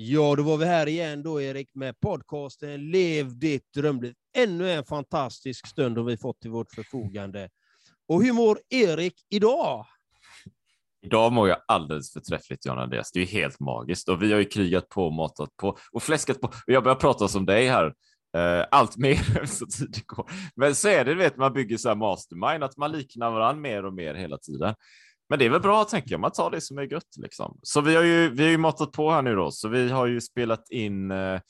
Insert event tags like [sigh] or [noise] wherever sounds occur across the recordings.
Ja, då var vi här igen då, Erik, med podcasten Lev ditt drömliv. Ännu en fantastisk stund har vi fått till vårt förfogande. Och hur mår Erik idag? Idag mår jag alldeles förträffligt, John Andreas. Det är helt magiskt och vi har ju krigat på, matat på och fläskat på. Och jag börjar prata som dig här eh, allt mer [laughs] så tiden går. Men så är det, du vet, man bygger så här mastermind, att man liknar varandra mer och mer hela tiden. Men det är väl bra, tänker jag. Man tar det som är gött. Liksom. Så vi har ju, vi har ju matat på här nu då, så vi har ju spelat in, eh,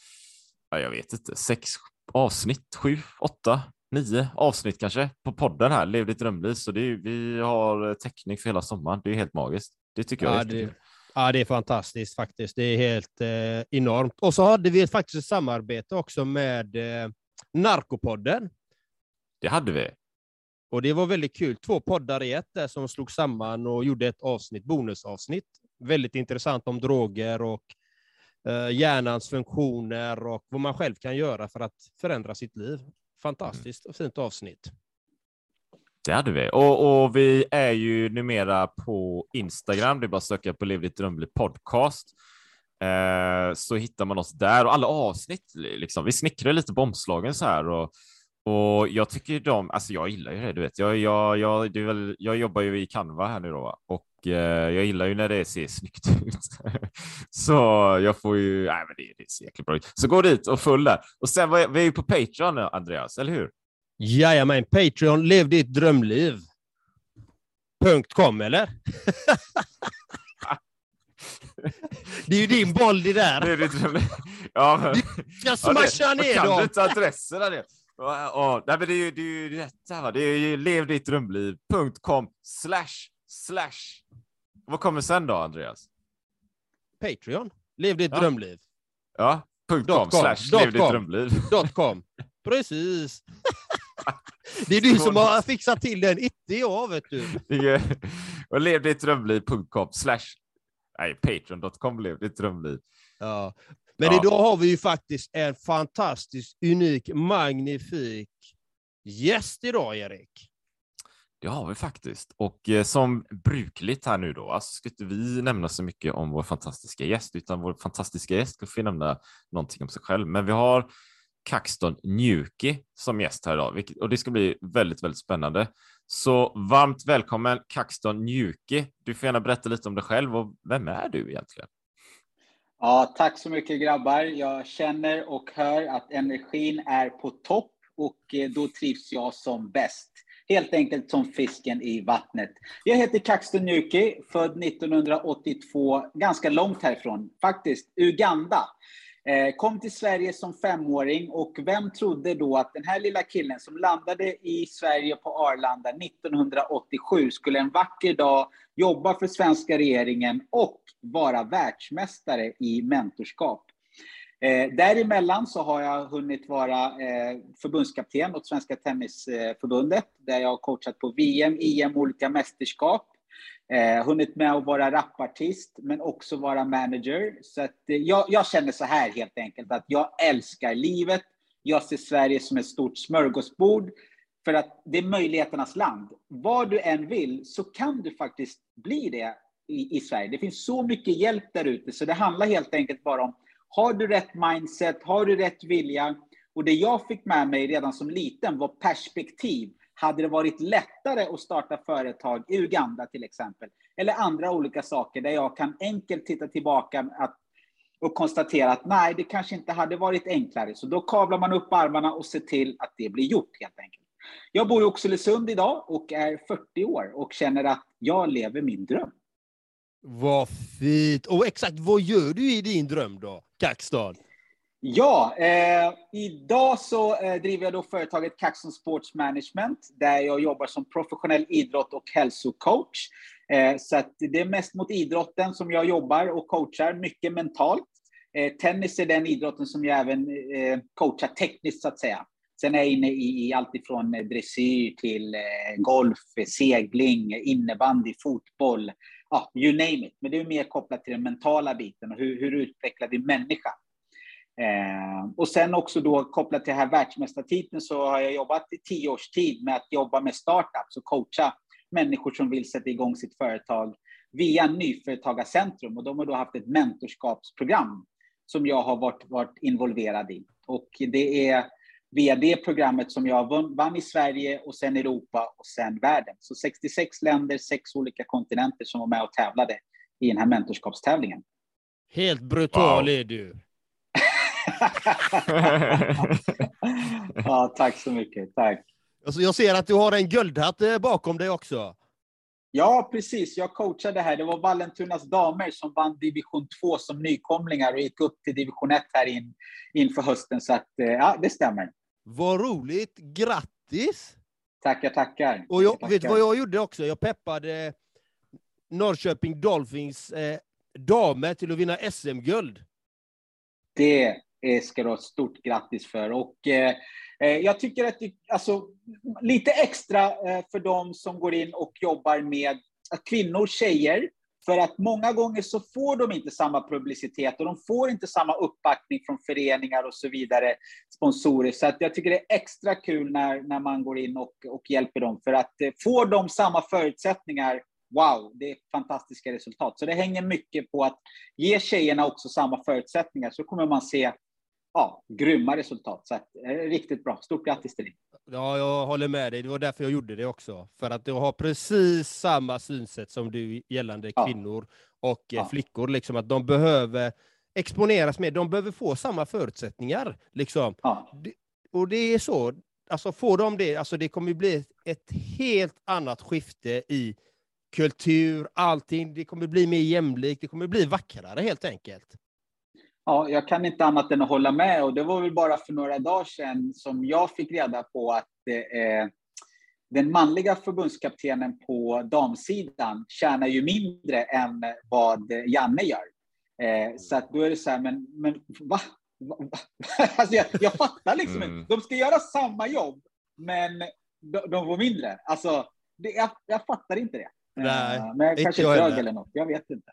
jag vet inte, sex avsnitt, sju, åtta, nio avsnitt kanske på podden här, Lev ditt drömliv. Så det är, vi har täckning för hela sommaren. Det är helt magiskt. Det tycker jag ja, är det, ja, det är fantastiskt faktiskt. Det är helt eh, enormt. Och så hade vi faktiskt ett samarbete också med eh, Narkopodden. Det hade vi. Och det var väldigt kul. Två poddar i ett där som slog samman och gjorde ett avsnitt, bonusavsnitt. Väldigt intressant om droger och eh, hjärnans funktioner och vad man själv kan göra för att förändra sitt liv. Fantastiskt och fint avsnitt. Det hade vi. Och, och, vi är ju numera på Instagram. Det är bara att söka på Lev ditt drömliv podcast. Eh, så hittar man oss där och alla avsnitt. Liksom. Vi snickrar lite på omslagen så här och och jag tycker de, alltså jag gillar ju det, du vet. Jag, jag, jag, det väl, jag jobbar ju i Canva här nu då och eh, jag gillar ju när det ser snyggt [laughs] ut. så jag får ju, nej men det, det ser jäkligt bra ut. Så gå dit och följ där. Och sen var vi är ju på Patreon Andreas, eller hur? Jajamän, Patreon, lev ditt drömliv. Punkt .com eller? Det är ju din boll det där. Det är ditt ja, men, du ska smasha ja, det, ner dem. Kan du inte adresserna? Ja, nej, men det är ju det är ju här, va? Det är ju levdittdrömliv.com slash slash. Vad kommer sen då, Andreas? Patreon. Lev ditt ja. drömliv. Ja, .com, com slash lev ditt drömliv. [laughs] .com. Precis. [laughs] Det är du som har fixat till den, inte jag, vet du. Och lev ditt drömliv.com slash nej, patreon.com lev ditt drömliv. Ja, men ja. idag har vi ju faktiskt en fantastisk, unik, magnifik gäst idag, Erik. Det har vi faktiskt. Och eh, som brukligt här nu då, alltså ska inte vi nämna så mycket om vår fantastiska gäst, utan vår fantastiska gäst ska få nämna någonting om sig själv. Men vi har Kaxton Njuki som gäst här idag, vilket, och det ska bli väldigt, väldigt spännande. Så varmt välkommen Kaxton Njuki. Du får gärna berätta lite om dig själv och vem är du egentligen? Ja, tack så mycket grabbar. Jag känner och hör att energin är på topp och eh, då trivs jag som bäst. Helt enkelt som fisken i vattnet. Jag heter Kaxton Nyuki, född 1982, ganska långt härifrån, faktiskt Uganda. Eh, kom till Sverige som femåring och vem trodde då att den här lilla killen som landade i Sverige på Arlanda 1987 skulle en vacker dag jobba för svenska regeringen och vara världsmästare i mentorskap. Eh, däremellan så har jag hunnit vara eh, förbundskapten åt Svenska Tennisförbundet där jag har coachat på VM, EM, olika mästerskap. Eh, hunnit med att vara rapartist, men också vara manager. Så att, eh, jag, jag, känner så här helt enkelt, att jag älskar livet. Jag ser Sverige som ett stort smörgåsbord, för att det är möjligheternas land. Vad du än vill så kan du faktiskt bli det i, i Sverige. Det finns så mycket hjälp där ute, så det handlar helt enkelt bara om, har du rätt mindset, har du rätt vilja? Och det jag fick med mig redan som liten var perspektiv. Hade det varit lättare att starta företag i Uganda till exempel, eller andra olika saker där jag kan enkelt titta tillbaka att, och konstatera att nej, det kanske inte hade varit enklare. Så då kavlar man upp armarna och ser till att det blir gjort helt enkelt. Jag bor i Oxelösund idag och är 40 år och känner att jag lever min dröm. Vad fint! Och exakt vad gör du i din dröm då, Kaxton? Ja, eh, idag så eh, driver jag då företaget Kaxon Sports Management där jag jobbar som professionell idrott och hälsocoach. Eh, så att det är mest mot idrotten som jag jobbar och coachar, mycket mentalt. Eh, tennis är den idrotten som jag även eh, coachar tekniskt så att säga. Sen är jag inne i, i allt ifrån eh, dressyr till eh, golf, segling, innebandy, fotboll, ja, you name it. Men det är mer kopplat till den mentala biten och hur, hur utvecklar vi människan? Eh, och sen också då kopplat till den här världsmästartiteln så har jag jobbat i tio års tid med att jobba med startups och coacha människor som vill sätta igång sitt företag via Nyföretagarcentrum och de har då haft ett mentorskapsprogram som jag har varit, varit involverad i. Och det är via det programmet som jag vann i Sverige och sen Europa och sen världen. Så 66 länder, sex olika kontinenter som var med och tävlade i den här mentorskapstävlingen. Helt brutal wow. är du. Ja, tack så mycket. Tack. Alltså jag ser att du har en guldhatt eh, bakom dig också. Ja, precis. Jag coachade här. Det var Vallentunas damer som vann division 2 som nykomlingar och gick upp till division 1 här in, inför hösten. Så att, eh, ja, det stämmer. Vad roligt! Grattis! Tackar, tackar. Och jag, tackar. vet du vad jag gjorde också? Jag peppade Norrköping Dolphins eh, damer till att vinna SM-guld. Det Eh, ska du ha stort grattis för. Och, eh, eh, jag tycker att det, alltså, lite extra eh, för de som går in och jobbar med kvinnor, tjejer, för att många gånger så får de inte samma publicitet och de får inte samma uppbackning från föreningar och så vidare, sponsorer. Så att jag tycker det är extra kul när, när man går in och, och hjälper dem. För att eh, får de samma förutsättningar, wow, det är fantastiska resultat. Så det hänger mycket på att ge tjejerna också samma förutsättningar, så kommer man se ja, grymma resultat. Så att, eh, riktigt bra. Stort grattis till dig. Ja, jag håller med dig. Det var därför jag gjorde det också. För att jag har precis samma synsätt som du gällande ja. kvinnor och eh, ja. flickor. Liksom, att de behöver exponeras mer. De behöver få samma förutsättningar. Liksom. Ja. Och det är så. Alltså får de det, alltså det kommer bli ett helt annat skifte i kultur, allting. Det kommer bli mer jämlikt, det kommer bli vackrare helt enkelt. Ja, jag kan inte annat än att hålla med och det var väl bara för några dagar sedan som jag fick reda på att eh, den manliga förbundskaptenen på damsidan tjänar ju mindre än vad Janne gör. Eh, så att då är det så här, men, men va? va? [laughs] alltså jag, jag fattar liksom mm. De ska göra samma jobb, men de, de får mindre. Alltså, det, jag, jag fattar inte det. Nej, eh, men jag kanske är trög eller något, jag vet inte.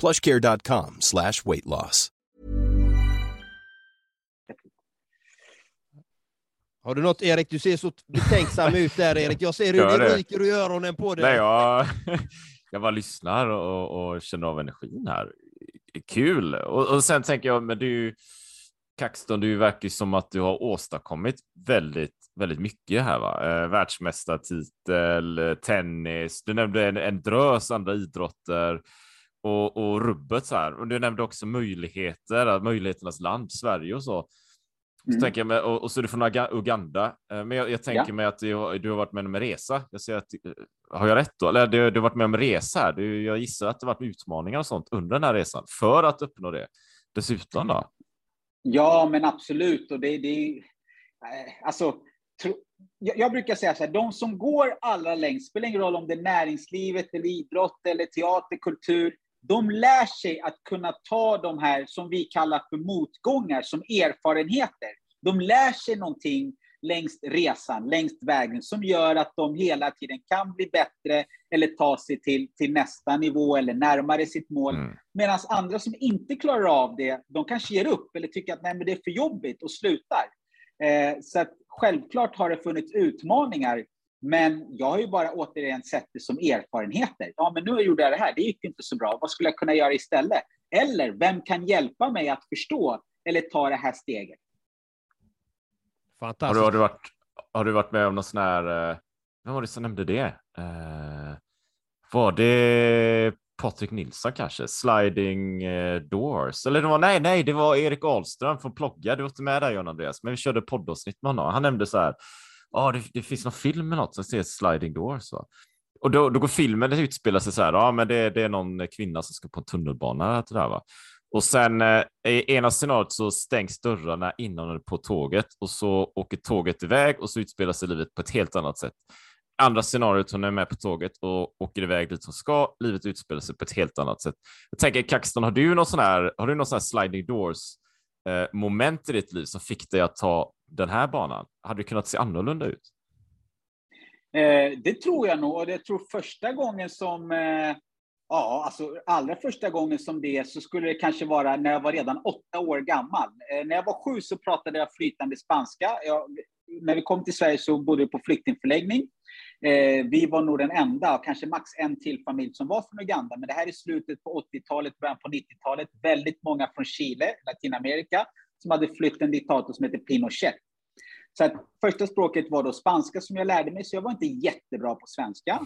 plushcare.com slash weight loss. Har du något, Erik? Du ser så betänksam ut där, Erik. Jag ser hur det, det ryker i öronen på dig. Nej, jag, [laughs] jag bara lyssnar och, och känner av energin här. Kul! Och, och sen tänker jag, men du, Kaxton, du verkar som att du har åstadkommit väldigt, väldigt mycket här. Va? Eh, världsmästartitel, tennis, du nämnde en, en drös andra idrotter och, och rubbet så här. Och du nämnde också möjligheter, möjligheternas land, Sverige och så. Så mm. tänker jag med, och, och, så är du från Uganda. Eh, men jag, jag tänker ja. mig att du, du, har varit med om en resa. Jag ser att, eh, har jag rätt då? Eller du, du har varit med om en resa här. Du, jag gissar att det varit utmaningar och sånt under den här resan för att uppnå det. Dessutom då? Ja, men absolut. Och det, det eh, alltså, tro, jag, jag, brukar säga så här, de som går allra längst, spelar ingen roll om det är näringslivet, eller idrott, eller teater, kultur, de lär sig att kunna ta de här som vi kallar för motgångar som erfarenheter. De lär sig någonting längs resan, längs vägen, som gör att de hela tiden kan bli bättre eller ta sig till, till nästa nivå eller närmare sitt mål. Mm. Medan andra som inte klarar av det, de kanske ger upp eller tycker att Nej, men det är för jobbigt och slutar. Eh, så att självklart har det funnits utmaningar, men jag har ju bara återigen sett det som erfarenheter. Ja, men nu gjorde jag det här, det gick inte så bra. Vad skulle jag kunna göra istället? Eller vem kan hjälpa mig att förstå eller ta det här steget? Fantastiskt. Har du, har du, varit, har du varit med om någon sån här, eh, vem var det som nämnde det? Eh, var det Patrik Nilsson kanske? Sliding eh, doors? Eller det var, nej, nej, det var Erik Ahlström från Plogga. Du var inte med där John Andreas, men vi körde poddavsnitt med honom. Han nämnde så här, ah, det, det, finns någon film med något som ser sliding doors. Va? Och då, då går filmen, det utspelar sig så här, ja, men det, det är någon kvinna som ska på en tunnelbana. Det där, va? Och sen eh, i ena scenariot så stängs dörrarna innan på tåget och så åker tåget iväg och så utspelar sig livet på ett helt annat sätt. Andra scenariot, hon är med på tåget och åker iväg dit hon ska. Livet utspelar sig på ett helt annat sätt. Jag tänker, Kaxton, har du någon sån här, har du någon sån här sliding doors eh, moment i ditt liv som fick dig att ta den här banan? Hade det kunnat se annorlunda ut? Eh, det tror jag nog. Och jag tror första gången som eh, Ja, alltså allra första gången som det så skulle det kanske vara när jag var redan åtta år gammal. Eh, när jag var sju så pratade jag flytande spanska. Jag, när vi kom till Sverige så bodde vi på flyktingförläggning. Eh, vi var nog den enda, kanske max en till familj som var från Uganda. Men det här är slutet på 80-talet, början på 90-talet. Väldigt många från Chile, Latinamerika, som hade flytt en diktator som heter Pinochet. Så att första språket var då spanska som jag lärde mig, så jag var inte jättebra på svenska.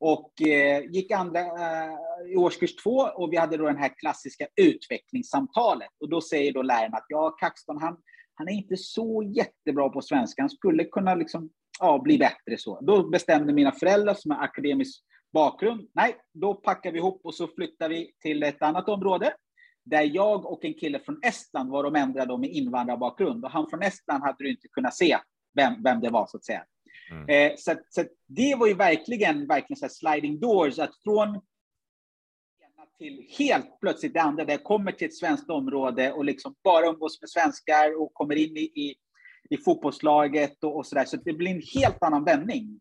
Och eh, gick andra eh, i årskurs två och vi hade då den här klassiska utvecklingssamtalet. Och då säger då läraren att ja, Kaxton, han, han är inte så jättebra på svenska. Han skulle kunna liksom, ja, bli bättre så. Då bestämde mina föräldrar som har akademisk bakgrund, nej, då packar vi ihop och så flyttar vi till ett annat område där jag och en kille från Estland var de enda då med invandrarbakgrund. Och han från Estland hade du inte kunnat se vem, vem det var, så att säga. Mm. Eh, så, så det var ju verkligen, verkligen så sliding doors, att från till helt plötsligt det andra, där jag kommer till ett svenskt område och liksom bara umgås med svenskar och kommer in i, i, i fotbollslaget och, och så där. Så det blir en helt annan vändning.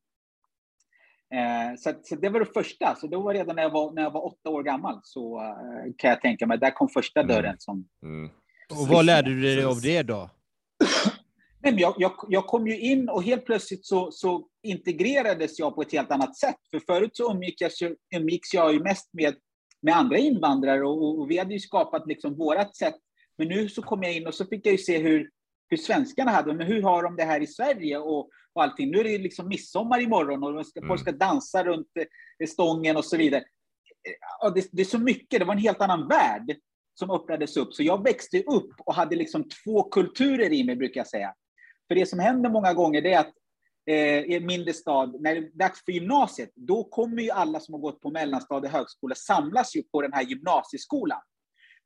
Eh, så, så, det var det första. Så det var redan när jag var, när jag var åtta år gammal, så eh, kan jag tänka mig. Där kom första mm. dörren. Som, mm. Och vad lärde du dig av det då? [clears throat] Nej, jag, jag, jag, kom ju in och helt plötsligt så, så, integrerades jag på ett helt annat sätt. För förut så umgick jag, umgicks jag ju mest med, med andra invandrare och, och vi hade ju skapat liksom vårat sätt. Men nu så kom jag in och så fick jag ju se hur, hur svenskarna hade men hur har de det här i Sverige och, och allting. Nu är det liksom midsommar imorgon och de ska, mm. folk ska dansa runt eh, stången och så vidare. Ja, det, det, är så mycket, det var en helt annan värld som öppnades upp. Så jag växte upp och hade liksom två kulturer i mig, brukar jag säga. För det som händer många gånger det är att eh, i en mindre stad, när det är dags för gymnasiet, då kommer ju alla som har gått på mellanstadie och högskola samlas ju på den här gymnasieskolan.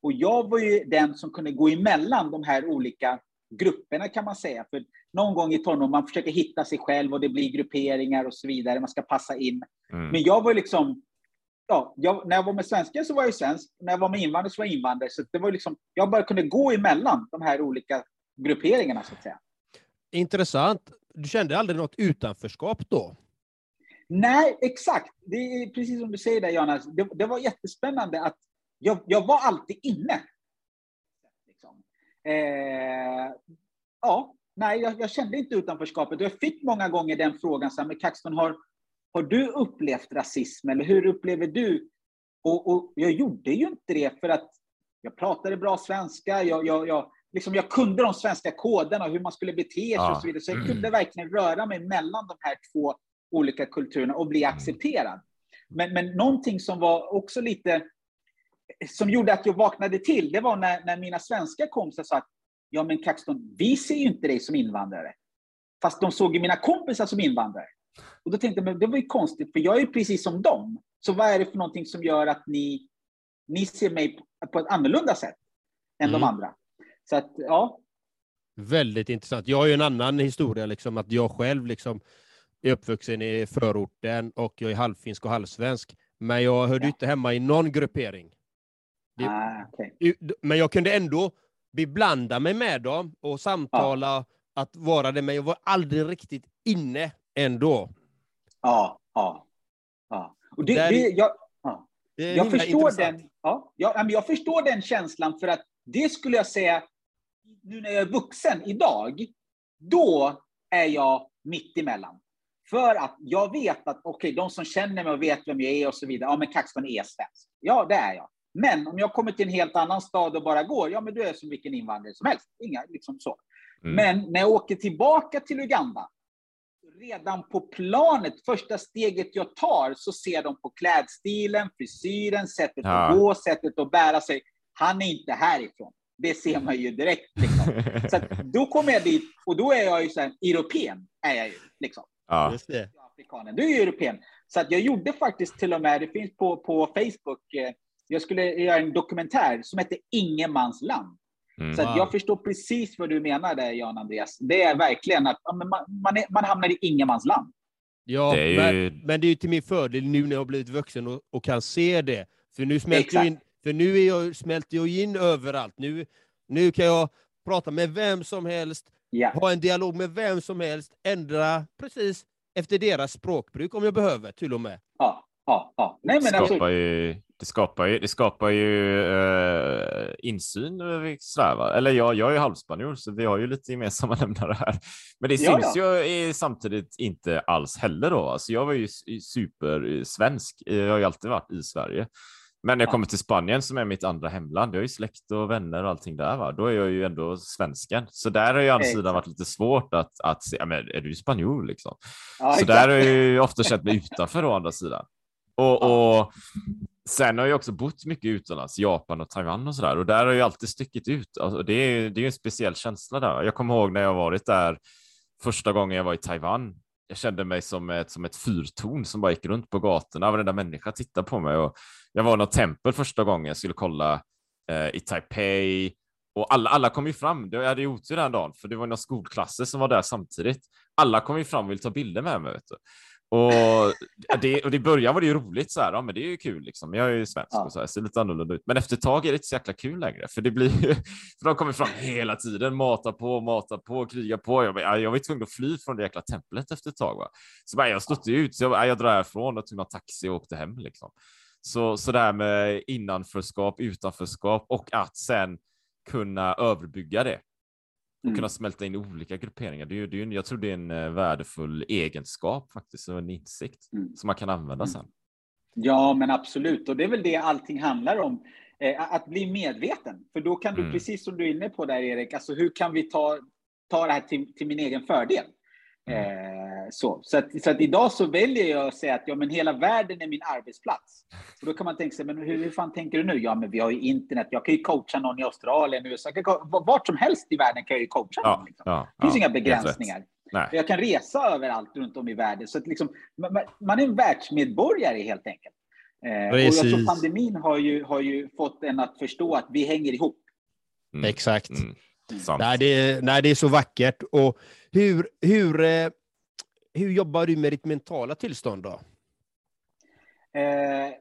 Och jag var ju den som kunde gå emellan de här olika grupperna kan man säga. För någon gång i tonåren, man försöker hitta sig själv och det blir grupperingar och så vidare, man ska passa in. Mm. Men jag var liksom, ja, jag, när jag var med svenskar så var jag svensk, när jag var med invandrare så var jag invandrare. Så det var liksom, jag bara kunde gå emellan de här olika grupperingarna så att säga. Intressant. Du kände aldrig något utanförskap då? Nej, exakt. Det är precis som du säger där, Jonas. Det, det var jättespännande att jag, jag var alltid inne. Liksom. Eh, ja, nej, jag, jag, kände inte utanförskapet. Jag fick många gånger den frågan, så här, men Kaxton, har, har du upplevt rasism eller hur upplever du? Och, och, jag gjorde ju inte det för att jag pratade bra svenska, jag, jag, jag liksom, jag kunde de svenska koderna, hur man skulle bete sig ja. och så vidare. Så jag kunde mm. verkligen röra mig mellan de här två olika kulturerna och bli mm. accepterad. Men, men någonting som var också lite, som gjorde att jag vaknade till, det var när, när mina svenska kompisar sa att ja men Kaxton, vi ser ju inte dig som invandrare. Fast de såg ju mina kompisar som invandrare. Och då tänkte jag, men det var ju konstigt, för jag är ju precis som dem. Så vad är det för någonting som gör att ni, ni ser mig på ett annorlunda sätt än mm. de andra? Så att, ja. Väldigt intressant. Jag har ju en annan historia, liksom, att jag själv liksom är uppvuxen i förorten och jag är halvfinsk och halvsvensk. Men jag hörde ja. inte hemma i någon gruppering. Det, ah, okay. Men jag kunde ändå beblanda mig med dem och samtala, ja. att vara det, men jag var aldrig riktigt inne ändå. Ja, ja. ja. Och det, Där- det, jag, ja. Det Jag förstår, intressant. den, ja, ja, men jag förstår den känslan, för att det skulle jag säga, nu när jag är vuxen idag, då är jag mitt emellan. För att jag vet att okej, de som känner mig och vet vem jag är och så vidare, ja men Kaxman är svensk. Ja, det är jag. Men om jag kommer till en helt annan stad och bara går, ja men du är som vilken invandrare som helst. Inga, liksom så. Mm. Men när jag åker tillbaka till Uganda, redan på planet, första steget jag tar, så ser de på klädstilen, frisyren, sättet Ja. att gå, sättet att bära sig. Han är inte härifrån. Det ser man ju direkt. Liksom. Så att [laughs] då kommer jag dit och då är jag ju så här, europen. Är jag ju, liksom. ja. Just det. Du är ju europen. Så att jag gjorde faktiskt till och med, det finns på, på Facebook, eh, jag skulle göra en dokumentär som heter Ingenmansland. Mm. Så jag förstår precis vad du menar där, Jan Andreas. Det är verkligen att man, man, är, man hamnar i ingenmansland. Det Ja, är ju- men, men det är ju till min fördel nu när jag har blivit vuxen och, och kan se det. För nu smälter jag in, för nu är jag, smälter jag in överallt. Nu, nu kan jag prata med vem som helst, Ja. ha en dialog med vem som helst, ändra precis efter deras språkbruk om jag behöver till och med. Ja, ja, ja. Nej, men det, alltså, skapar ju, det skapar ju, det skapar ju eh, insyn. eh, Sådär? Eller jag, jag är ju halvspanjor, så vi har ju lite gemensamma [laughs] nämnare här. Men det Ja, syns ju i, samtidigt inte alls heller då. Alltså jag var ju supersvensk. Jag har ju alltid varit i Sverige. Men när jag Ja. kommer till Spanien som är mitt andra hemland, jag har ju släkt och vänner och allting där, va? då är jag ju ändå svensken. Så där har ju andra sidan varit lite svårt att, att se, ja, men är du spanjor liksom? ja, Så där har jag ju ofta känt mig utanför å andra sidan. Och, och sen har jag också bott mycket utomlands, Japan och Taiwan och sådär. Och där har jag alltid stickit ut. Alltså, det är det är en speciell känsla där. Jag kommer ihåg när jag varit där första gången jag var i Taiwan. Jag kände mig som ett, som ett fyrtorn som bara gick runt på gatorna. Varenda människa tittade på mig. Och jag var i något tempel första gången jag skulle kolla eh, i Taipei. Och alla, alla kom ju fram. Jag hade ju otur den dagen, för det var några skolklasser som var där samtidigt. Alla kom ju fram och ville ta bilder med mig. Och, det, och i början var det ju roligt, så här, ja, men det är ju kul, liksom. jag är ju svensk Ja. och så här, ser lite annorlunda ut. Men efter ett tag är det inte så jäkla kul längre, för det blir [laughs] för de kommer fram hela tiden, matar på, matar på, krigar på. Jag, jag, jag var tvungen att fly från det jäkla templet efter ett tag. Va? Så bara, jag stod ut, så jag, jag drar härifrån och tog en taxi och åkte hem. Liksom. Så, så det här med innanförskap, utanförskap och att sen kunna överbygga det och Mm. kunna smälta in i olika grupperingar. Det är, det är, jag tror det är en eh, värdefull egenskap faktiskt, och en insikt Mm. som man kan använda Mm. sen. Ja, men absolut. Och det är väl det allting handlar om. Eh, att bli medveten. För då kan du, Mm. precis som du är inne på där Erik, alltså hur kan vi ta, ta det här till, till min egen fördel? Eh, så så, att, så att idag så väljer jag att säga att ja, men hela världen är min arbetsplats. Och då kan man tänka sig, men hur, hur fan tänker du nu? Ja, men vi har ju internet. Jag kan ju coacha någon i Australien, USA. Jag kan, ko- vart som helst i världen kan jag ju coacha Ja, någon. Liksom. ja, Det finns ja, inga begränsningar. Nej. Jag kan resa överallt runt om i världen. Så att liksom, man, man- är en världsmedborgare helt enkelt. Eh, och jag tror pandemin har ju, har ju fått en att förstå att vi hänger ihop. Mm. Exakt. Mm. Nej, det, är- nej, det är så vackert. Och hur, hur, eh, hur jobbar du med ditt mentala tillstånd då? Eh,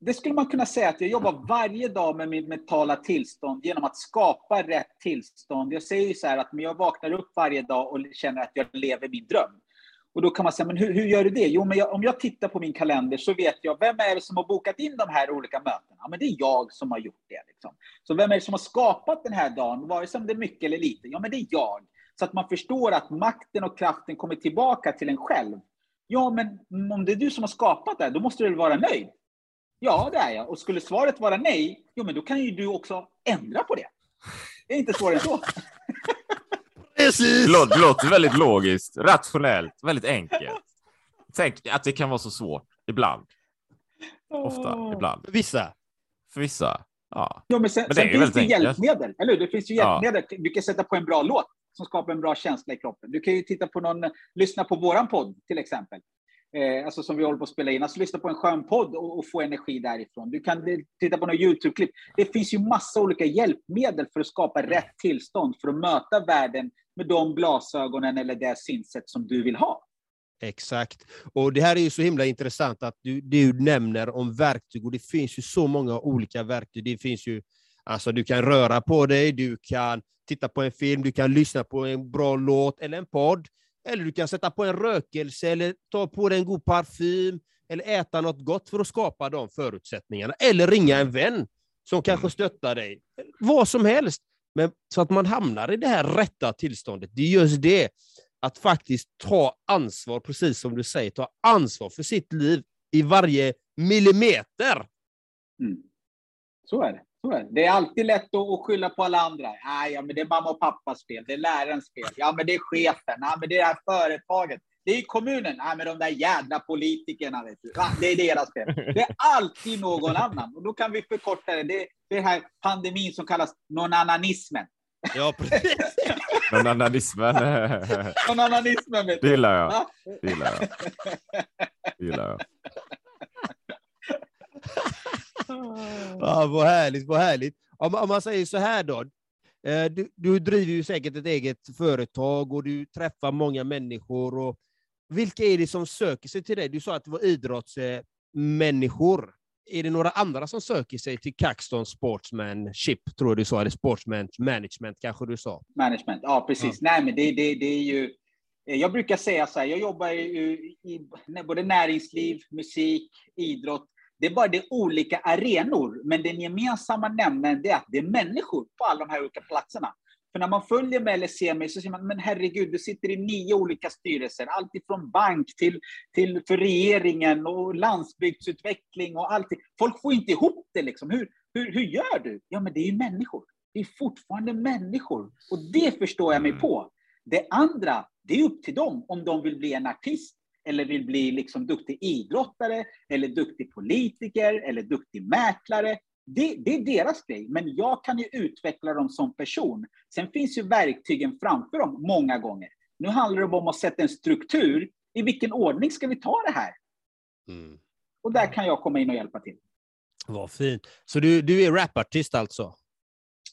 det skulle man kunna säga att jag jobbar varje dag med mitt mentala tillstånd genom att skapa rätt tillstånd. Jag säger ju så här att jag vaknar upp varje dag och känner att jag lever min dröm. Och då kan man säga, men hur, hur gör du det? Jo, men jag, om jag tittar på min kalender så vet jag, vem är det som har bokat in de här olika mötena? Ja, men det är jag som har gjort det. Liksom. Så vem är det som har skapat den här dagen, vare sig om det är mycket eller lite? Ja, men det är jag. Så att man förstår att makten och kraften kommer tillbaka till en själv. Ja, men om det är du som har skapat det, här, då måste du väl vara nöjd? Ja, det är jag. Och skulle svaret vara nej, jo, men då kan ju du också ändra på det. Det är inte svårare än så. Precis! Det låter, det låter väldigt logiskt, rationellt, väldigt enkelt. Tänk att det kan vara så svårt ibland. Ofta, ibland. Vissa. För vissa. Ja. Ja, men sen, Men det sen finns det hjälpmedel, eller hur? Det finns ju Ja. hjälpmedel. Du kan sätta på en bra låt som skapar en bra känsla i kroppen. Du kan ju titta på någon, lyssna på våran podd till exempel. Eh, alltså som vi håller på att spela in. Alltså lyssna på en skön podd och, och få energi därifrån. Du kan titta på någon YouTube-klipp. Det finns ju massa olika hjälpmedel för att skapa rätt tillstånd, för att möta världen med de glasögonen eller det synsätt som du vill ha. Exakt. Och det här är ju så himla intressant att du, du nämner om verktyg och det finns ju så många olika verktyg. Det finns ju Alltså du kan röra på dig, du kan titta på en film, du kan lyssna på en bra låt eller en podd. Eller du kan sätta på en rökelse eller ta på dig en god parfym eller äta något gott för att skapa de förutsättningarna. Eller ringa en vän som kanske stöttar dig. Vad som helst. Men så att man hamnar i det här rätta tillståndet. Det är just det, att faktiskt ta ansvar, precis som du säger, ta ansvar för sitt liv i varje millimeter. Mm. Så är det. Det. är alltid lätt att skylla på alla andra. Nej, ja, men det är mamma och pappas fel, det är lärarens fel, ja, men det är chefen, ja, men det är det här företaget. Det är kommunen. Nej, men de där jävla politikerna, vet du. det är deras fel. Det är alltid någon annan. Och då kan vi förkorta det. Det är den här pandemin som kallas nonananismen. Ja, precis. Nonananismen. [laughs] nonananismen, vet du. Det gillar jag. Det gillar jag. Det gillar jag. Ja, vad härligt, vad härligt. Om, om man säger så här då. Eh, du, du driver ju säkert ett eget företag och du träffar många människor. Och vilka är det som söker sig till dig? Du sa att det var idrottsmänniskor. Är det några andra som söker sig till Caxton Sportsmanship, tror du sa, eller Sportsman Management kanske du sa? Management, ja precis. Ja. Nej, men det, det, det är ju... Jag brukar säga så här, jag jobbar i, i både näringsliv, musik, idrott. Det är bara det olika arenor, men den gemensamma nämnaren är att det är människor på alla de här olika platserna. För när man följer mig eller ser mig så ser man, men herregud, du sitter i nio olika styrelser, allt ifrån bank till, till för regeringen och landsbygdsutveckling och allting. Folk får inte ihop det liksom. Hur, hur, hur gör du? Ja, men det är ju människor. Det är fortfarande människor. Och det förstår jag mig mm. på. Det andra, det är upp till dem om de vill bli en artist eller vill bli liksom duktig idrottare, eller duktig politiker, eller duktig mäklare det, det, är deras grej, men jag kan ju utveckla dem som person. Sen finns ju verktygen framför dem många gånger. Nu handlar det om att sätta en struktur. I vilken ordning ska vi ta det här? Mm. Och där kan jag komma in och hjälpa till. Vad fint. Så du, du är rapartist alltså?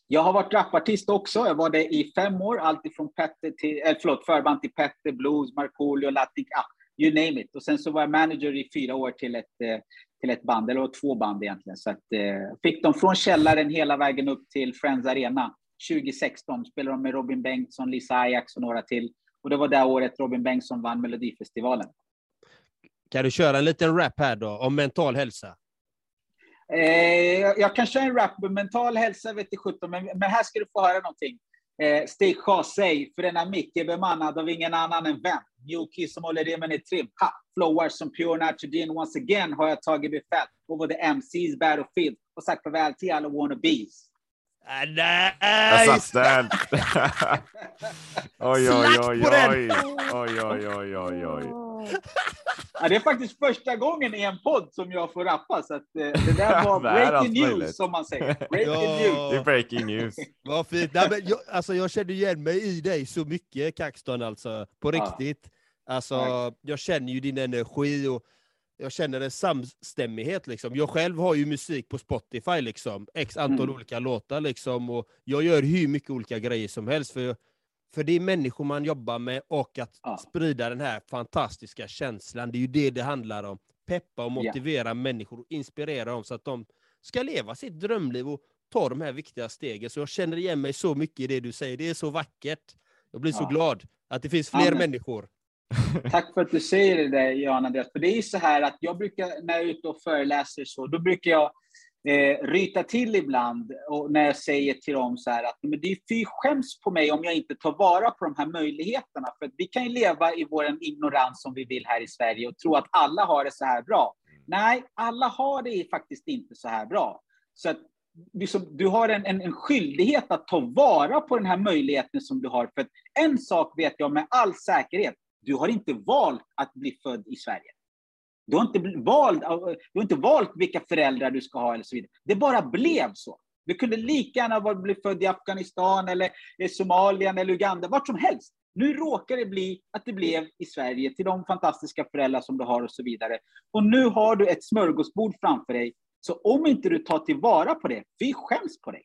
Jag har varit rapartist också. Jag var det i fem år, alltifrån Petter till, äh, förlåt, förband till Petter, Blues, Markoolio, Latin, ah, you name it. Och sen så var jag manager i fyra år till ett eh, till ett band, eller två band egentligen. Så att, eh, fick dem från källaren hela vägen upp till Friends Arena 2016. Spelade de med Robin Bengtsson, Lisa Ajax och några till. Och det var det året Robin Bengtsson vann Melodifestivalen. Kan du köra en liten rap här då, om mental hälsa? Eh, jag kan köra en rap om mental hälsa, vet du sjutton, men, men här ska du få höra någonting. Eh, Stig säg, för denna mick är bemannad av ingen annan än vem? New som håller remmen i trim. Ha! Flowar som pure nitrogen. Once again har jag tagit befäl over the MC's battlefield och sagt farväl till alla wannabes. Ah, nice! Jag satt [laughs] den! oj, oj, oj, oj. Oj, oj, oj, oj, oj. Ja, det är faktiskt första gången i en podd som jag får rappa, så att, eh, det där [laughs] var breaking news, möjligt. som man säger. Breaking ja. news. Det är breaking news. Vad fint. Nej, men jag, alltså, jag känner igen mig i dig så mycket, Kaxton, alltså. På riktigt. Ja. Alltså, jag känner ju din energi och jag känner en samstämmighet. Liksom. Jag själv har ju musik på Spotify, liksom. x antal mm. olika låtar. Liksom, och jag gör hur mycket olika grejer som helst. För, för det är människor man jobbar med och att ja. sprida den här fantastiska känslan. Det är ju det det handlar om. Peppa och motivera ja. människor och inspirera dem så att de ska leva sitt drömliv och ta de här viktiga stegen. Så jag känner igen mig så mycket i det du säger. Det är så vackert. Jag blir ja. så glad att det finns fler Amen. människor [laughs] Tack för att du säger det, Jan Andreas. För det är ju så här att jag brukar, när jag är ute och föreläser, så, då brukar jag eh, ryta till ibland och när jag säger till dem så här att men det är fy skäms på mig om jag inte tar vara på de här möjligheterna. För vi kan ju leva i vår ignorans som vi vill här i Sverige och tro att alla har det så här bra. Nej, alla har det faktiskt inte så här bra. Så att, liksom, du har en, en, en, skyldighet att ta vara på den här möjligheten som du har. För en sak vet jag med all säkerhet, du har inte valt att bli född i Sverige. Du har inte valt, du har inte valt vilka föräldrar du ska ha eller så vidare. Det bara blev så. Du kunde lika gärna bli född i Afghanistan eller i Somalien eller Uganda, vart som helst. Nu råkar det bli att det blev i Sverige till de fantastiska föräldrar som du har och så vidare. Och nu har du ett smörgåsbord framför dig. Så om inte du tar tillvara på det, vi skäms på dig.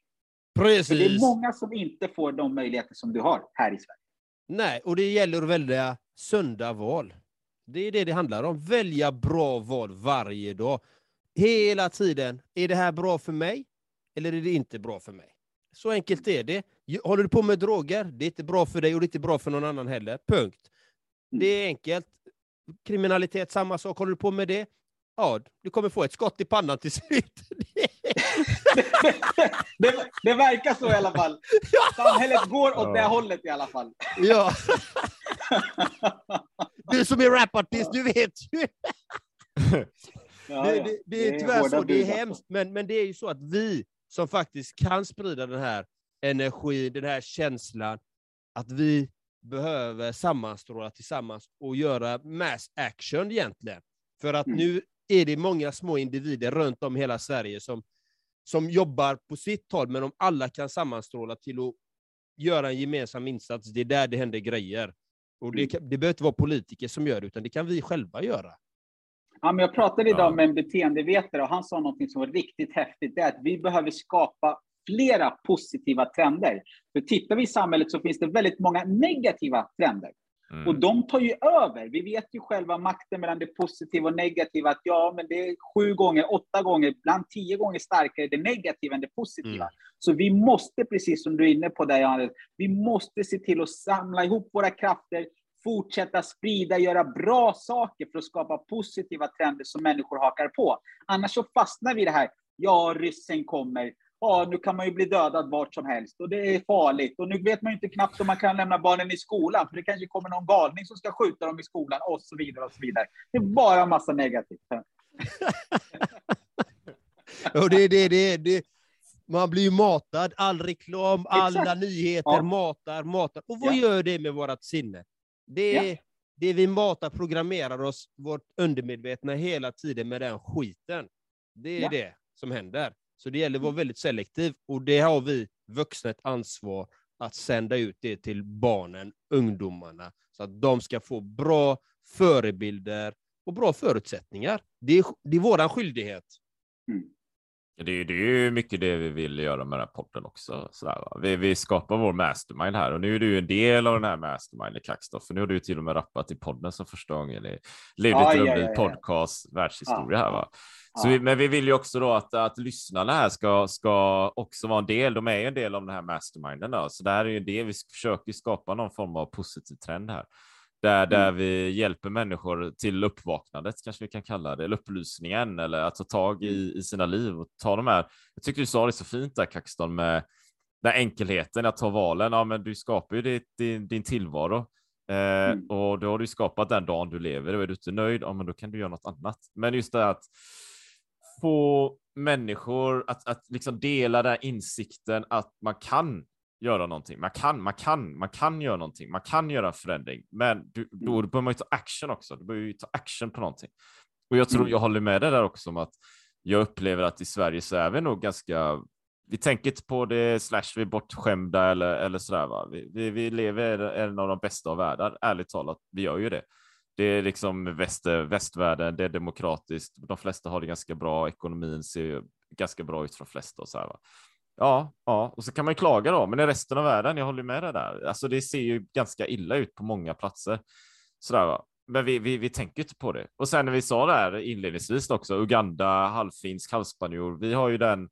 Precis. För det är många som inte får de möjligheter som du har här i Sverige. Nej, och det gäller att välja sunda val. Det är det det handlar om. Välja bra val varje dag. Hela tiden. Är det här bra för mig? eller är det inte bra för mig? Så enkelt är det. Håller du på med droger, det är inte bra för dig och det är inte bra för någon annan heller. Punkt. Det är enkelt. Kriminalitet, samma sak. Håller du på med det, ja, du kommer få ett skott i pannan till slut. [laughs] det, det, verkar så i alla fall. Samhället går åt det hållet i alla fall. Ja. [laughs] Du som är rapartist, du vet ju. Ja, det, det, det, är tyvärr så, det är hemskt, men, men det är ju så att vi som faktiskt kan sprida den här energin, den här känslan, att vi behöver sammanstråla tillsammans och göra mass action egentligen. För att mm. nu är det många små individer runt om hela Sverige som, som jobbar på sitt håll, men om alla kan sammanstråla till att göra en gemensam insats, det är där det händer grejer. Och det, mm. det behöver inte vara politiker som gör det, utan det kan vi själva göra. Ja, men jag pratade idag med en beteendevetare och han sa något som var riktigt häftigt. Det är att vi behöver skapa flera positiva trender. För tittar vi i samhället så finns det väldigt många negativa trender. Mm. Och de tar ju över. Vi vet ju själva makten mellan det positiva och negativa. Att ja, men det är sju gånger, åtta gånger, ibland tio gånger starkare det negativa än det positiva. Mm. Så vi måste, precis som du är inne på där, Johannes, vi måste se till att samla ihop våra krafter, fortsätta sprida, göra bra saker för att skapa positiva trender som människor hakar på. Annars så fastnar vi i det här, ja, ryssen kommer, ja, nu kan man ju bli dödad vart som helst och det är farligt. Och nu vet man ju inte knappt om man kan lämna barnen i skolan, för det kanske kommer någon galning som ska skjuta dem i skolan och så vidare och så vidare. Det är bara en massa negativt. [laughs] och det, det, det, det, man blir ju matad, all reklam, alla Exakt. nyheter ja. matar, matar. Och vad ja. gör det med vårt sinne? Det, ja. det vi matar programmerar oss, vårt undermedvetna, hela tiden med den skiten. Det är det som händer. Så det gäller att vara mm. väldigt selektiv, och det har vi vuxna ett ansvar att sända ut det till barnen, ungdomarna, så att de ska få bra förebilder och bra förutsättningar. Det är, det är vår skyldighet. Mm. Det är, det är mycket det vi vill göra med den här podden också. Sådär, vi, vi, skapar vår mastermind här och nu är du en del av den här masterminden Kaxtoff, för nu har du till och med rappat i podden som första gången i Lev ditt ja, ja, podcast världshistoria här va. Så vi, men vi vill ju också då att, att lyssnarna här ska, ska också vara en del. De är ju en del av den här masterminden då, så det här är ju det vi försöker skapa någon form av positiv trend här. Där, där mm. vi hjälper människor till uppvaknandet, kanske vi kan kalla det, eller upplysningen, eller att ta tag i, mm. i sina liv och ta de här. Jag tycker du sa det så fint där, Kaxton, med den enkelheten att ta valen. Ja, men du skapar ju ditt, din, din tillvaro eh, mm. och då har du skapat den dagen du lever. Och är du inte nöjd, ja, men då kan du göra något annat. Men just det att få människor att, att liksom dela den insikten att man kan göra någonting. Man kan, man kan, man kan göra någonting. Man kan göra förändring, men du, då mm. behöver man ju ta action också. Du behöver ju ta action på någonting. Och jag tror mm. jag håller med dig där också om att jag upplever att i Sverige så är vi nog ganska vi tänker inte på det, slash vi är bortskämda eller, eller sådär. Va? Vi, vi, vi lever i en av de bästa av världar, ärligt talat. Vi gör ju det. Det är liksom väst, västvärlden, det är demokratiskt. De flesta har det ganska bra. Ekonomin ser ganska bra ut för de flesta och så här. Va? Ja, ja, och så kan man ju klaga då, men i resten av världen, jag håller med dig där. Alltså, det ser ju ganska illa ut på många platser. Sådär, va? Men vi, vi, vi tänker inte på det. Och sen när vi sa det här inledningsvis också, Uganda, halvfinsk, halvspanjor. Vi har ju den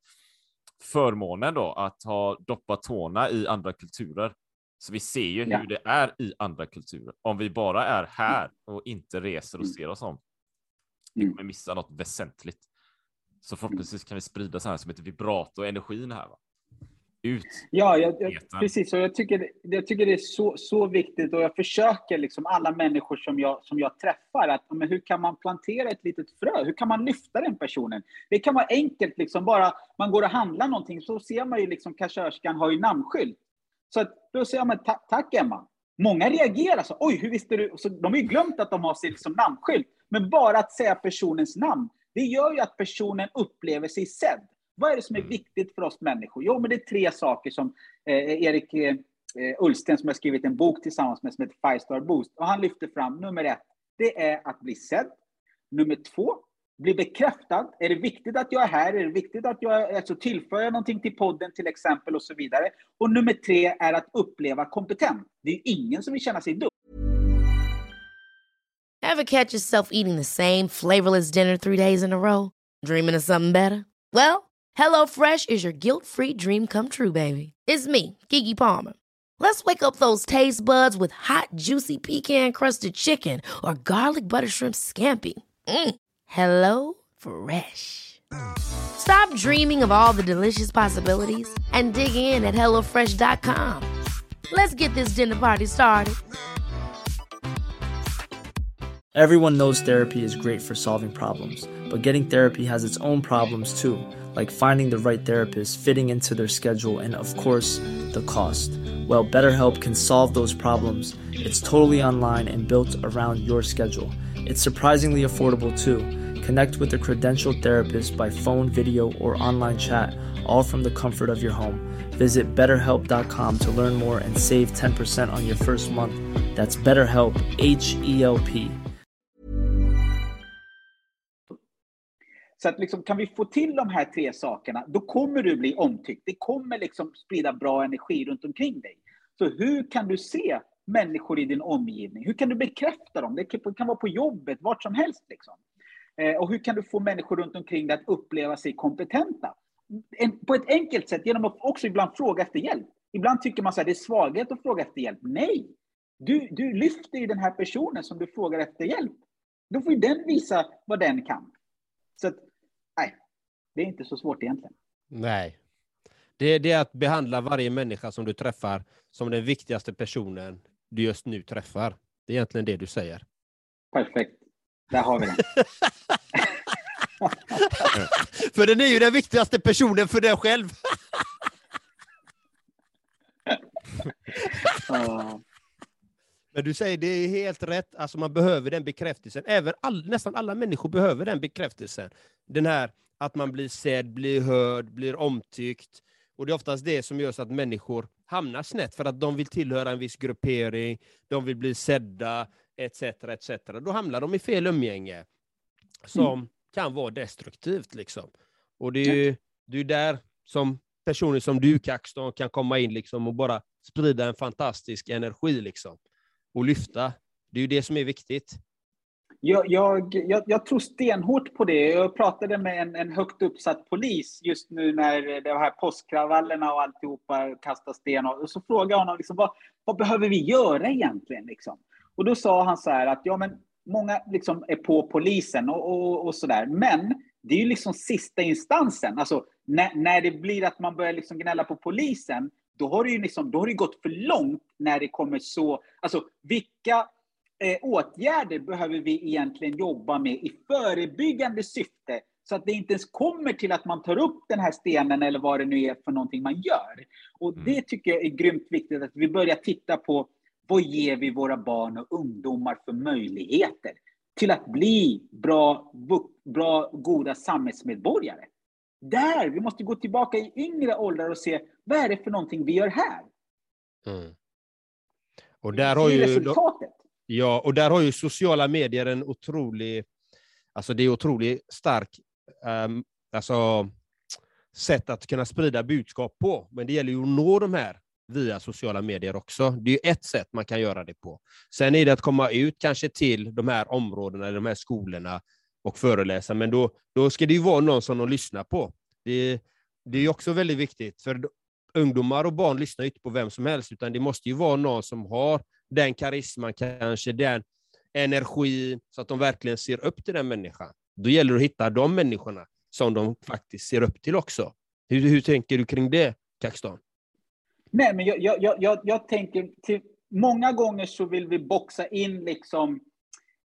förmånen då att ha doppat tårna i andra kulturer. Så vi ser ju ja. hur det är i andra kulturer. Om vi bara är här och inte reser och mm. ser oss om. Vi mm. kommer missa något väsentligt. Så förhoppningsvis kan vi sprida så här som ett vibrato och energin här. Va? Ut. Ja, jag, jag, precis. Och jag tycker, jag tycker det är så, så viktigt och jag försöker liksom alla människor som jag, som jag träffar att men hur kan man plantera ett litet frö? Hur kan man lyfta den personen? Det kan vara enkelt, liksom bara man går och handlar någonting så ser man ju liksom kassörskan har ju namnskylt. Så att, då säger jag, men tack Emma. Många reagerar så, oj, hur visste du? Så de har ju glömt att de har sin liksom, namnskylt. Men bara att säga personens namn, det gör ju att personen upplever sig sedd. Vad är det som är viktigt för oss människor? Jo, men det är tre saker som eh, Erik eh, eh Ullsten, som har skrivit en bok tillsammans med, som heter Five Star Boost, och han lyfter fram nummer ett, det är att bli sedd. Nummer två, bli bekräftad. Är det viktigt att jag är här? Är det viktigt att jag alltså, tillför någonting till podden till exempel och så vidare? Och nummer tre är att uppleva kompetent. Det är ingen som vill känna sig dum. Have catch yourself eating the same flavorless dinner three days in a row? Dreaming of something better? Well, Hello Fresh is your guilt-free dream come true, baby. It's me, Gigi Palmer. Let's wake up those taste buds with hot, juicy pecan-crusted chicken or garlic butter shrimp scampi. Mm. Hello Fresh. Stop dreaming of all the delicious possibilities and dig in at HelloFresh.com. Let's get this dinner party started. Everyone knows therapy is great for solving problems, but getting therapy has its own problems too, like finding the right therapist, fitting into their schedule, and of course, the cost. Well, BetterHelp can solve those problems. It's totally online and built around your schedule. It's surprisingly affordable too. Connect with a credentialed therapist by phone, video, or online chat, all from the comfort of your home. Visit betterhelp.com to learn more and save 10% on your first month. That's BetterHelp, H E L P. Så att liksom, kan vi få till de här tre sakerna, då kommer du bli omtyckt. Det kommer liksom sprida bra energi runt omkring dig. Så hur kan du se människor i din omgivning? Hur kan du bekräfta dem? Det kan vara på jobbet, vart som helst. Liksom. Eh, och hur kan du få människor runt omkring dig att uppleva sig kompetenta? En, på ett enkelt sätt, genom att också ibland fråga efter hjälp. Ibland tycker man att det är svaghet att fråga efter hjälp. Nej! Du, du lyfter ju den här personen som du frågar efter hjälp. Då får ju den visa vad den kan. Så att, nej, det är inte så svårt egentligen. Nej. Det, det är att behandla varje människa som du träffar som den viktigaste personen du just nu träffar. Det är egentligen det du säger. Perfekt. Där har vi den. [laughs] för den är ju den viktigaste personen för dig själv. [laughs] Men du säger det är helt rätt, alltså man behöver den bekräftelsen. Även all, nästan alla människor behöver den bekräftelsen. Den här att man blir sedd, blir hörd, blir omtyckt. Och det är oftast det som gör så att människor hamnar snett, för att de vill tillhöra en viss gruppering, de vill bli sedda, etc. etc. Då hamnar de i fel umgänge, som mm. kan vara destruktivt. Liksom. Och det är ju det är där som personer som du, Kaxton, kan komma in liksom, och bara sprida en fantastisk energi. Liksom och lyfta. Det är ju det som är viktigt. Jag, jag, jag, jag tror stenhårt på det. Jag pratade med en, en högt uppsatt polis just nu när det här påskkravallerna och alltihopa kastade sten. Och så frågade jag honom liksom, vad, vad behöver vi göra egentligen? Liksom? Och då sa han så här att ja, men många liksom är på polisen och, och, och så där. Men det är ju liksom sista instansen. Alltså, när, när det blir att man börjar liksom gnälla på polisen, då har det ju liksom, då har det gått för långt när det kommer så... Alltså, vilka eh, åtgärder behöver vi egentligen jobba med i förebyggande syfte så att det inte ens kommer till att man tar upp den här stenen eller vad det nu är för någonting man gör. Och mm. det tycker jag är grymt viktigt att vi börjar titta på vad ger vi våra barn och ungdomar för möjligheter till att bli bra, bra goda samhällsmedborgare. Där, vi måste gå tillbaka i yngre åldrar och se vad är det för någonting vi gör här? Mm. Och där har ju, resultatet. Ja, och där har ju sociala medier en otrolig, alltså det är otroligt stark, um, alltså sätt att kunna sprida budskap på. Men det gäller ju att nå de här via sociala medier också. Det är ju ett sätt man kan göra det på. Sen är det att komma ut kanske till de här områdena, de här skolorna och föreläsa, men då, då ska det ju vara någon som de lyssnar på. Det, det är också väldigt viktigt, för ungdomar och barn lyssnar inte på vem som helst, utan det måste ju vara någon som har den karisman, kanske den energin, så att de verkligen ser upp till den människan. Då gäller det att hitta de människorna som de faktiskt ser upp till också. Hur, hur tänker du kring det, Kaxton? Nej, men jag, jag, jag, jag tänker, till, många gånger så vill vi boxa in liksom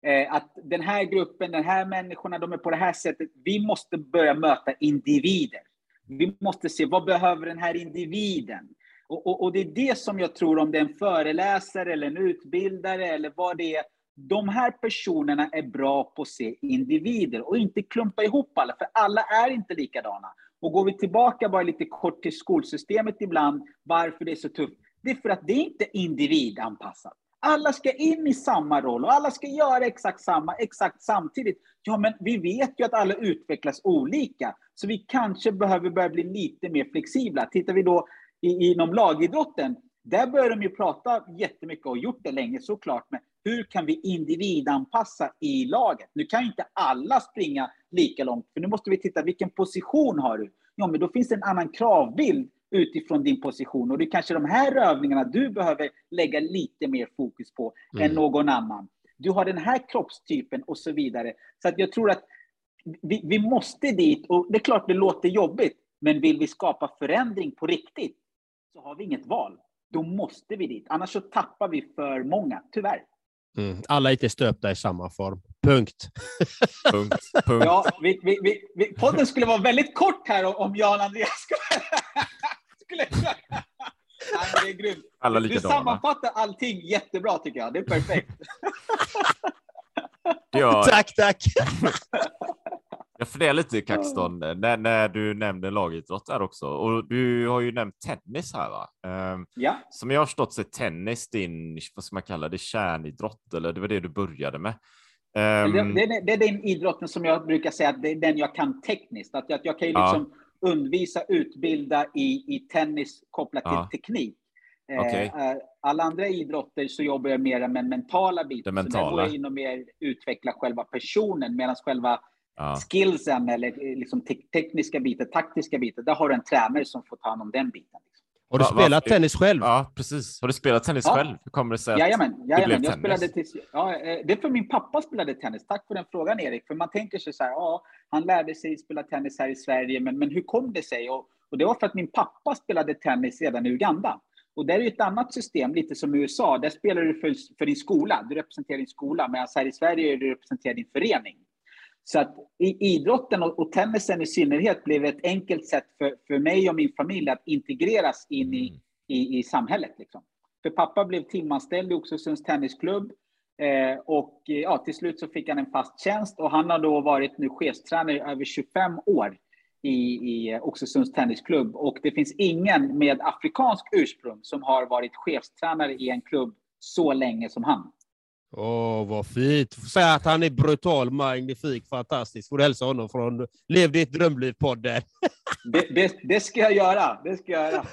eh, att den här gruppen, den här människorna, de är på det här sättet. Vi måste börja möta individer. Vi måste se vad behöver den här individen? Och, och, och, det är det som jag tror, om det är en föreläsare eller en utbildare eller vad det är. De här personerna är bra på att se individer och inte klumpa ihop alla, för alla är inte likadana. Och går vi tillbaka bara lite kort till skolsystemet ibland, varför det är så tufft. Det är för att det är inte individanpassat. Alla ska in i samma roll och alla ska göra exakt samma, exakt samtidigt. Ja, men vi vet ju att alla utvecklas olika, så vi kanske behöver börja bli lite mer flexibla. Tittar vi då inom lagidrotten, där börjar de ju prata jättemycket och gjort det länge såklart, men hur kan vi individanpassa i laget? Nu kan ju inte alla springa lika långt, för nu måste vi titta vilken position har du? ja men då finns det en annan kravbild utifrån din position. Och det är kanske de här övningarna du behöver lägga lite mer fokus på mm. än någon annan. Du har den här kroppstypen och så vidare. Så att jag tror att vi, vi måste dit. Och det är klart det låter jobbigt, men vill vi skapa förändring på riktigt så har vi inget val. Då måste vi dit. Annars så tappar vi för många, tyvärr. Mm. Alla är inte stöpta i samma form. Punkt. punkt, [laughs] punkt. Ja, vi, vi, vi, podden skulle vara väldigt kort här om Jan Andreas [laughs] skulle... skulle... Nej, det är grymt. Alla du sammanfattar allting jättebra tycker jag. Det är perfekt. ja. [laughs] Tack, tack. Jag funderar lite Kaxton, när, när du nämnde lagidrott där också. Och du har ju nämnt tennis här va? Um, ja. Som jag har förstått så är tennis din, vad ska man kalla det, kärnidrott, eller det var det du började med? Um, det, det, det, är den idrotten som jag brukar säga att det är den jag kan tekniskt. Att, att jag kan ju liksom ja. undervisa, utbilda i, i tennis kopplat ja. till teknik. Okay. Uh, alla andra idrotter så jobbar jag mer med mentala biten. Det mentala. Så där går jag in och mer utveckla själva personen medan själva ja. skillsen eller eh, liksom te tekniska biten, taktiska biten, där har du en tränare som får ta hand om den biten. Liksom. Har du spelat tennis själv? Ja, precis. Har du spelat tennis ja. själv? Hur kommer det sig att jajamän, jajamän. det jag spelade till, ja, eh, Det är för min pappa spelade tennis. Tack för den frågan, Erik. För man tänker sig så här, ja, han lärde sig spela tennis här i Sverige, men, men hur kom det sig? Och, och det var för att min pappa spelade tennis redan i Uganda. Och där är ett annat system, lite som i USA. Där spelar du för, för din skola, du representerar din skola, medan här i Sverige är du representerar din förening. Så att idrotten och, tennisen i synnerhet blev ett enkelt sätt för, för mig och min familj att integreras in i, i, i samhället. Liksom. För pappa blev timanställd i Oxelösunds tennisklubb eh, och ja, till slut så fick han en fast tjänst och han har då varit nu chefstränare i över 25 år i, i Oxelösunds tennisklubb och det finns ingen med afrikansk ursprung som har varit chefstränare i en klubb så länge som han. Åh, oh, vad fint. Säg att han är brutal, magnifik, fantastisk. Får du hälsa honom från Lev ditt drömliv-podden. [laughs] Det, det, det, ska jag göra. Det ska jag göra.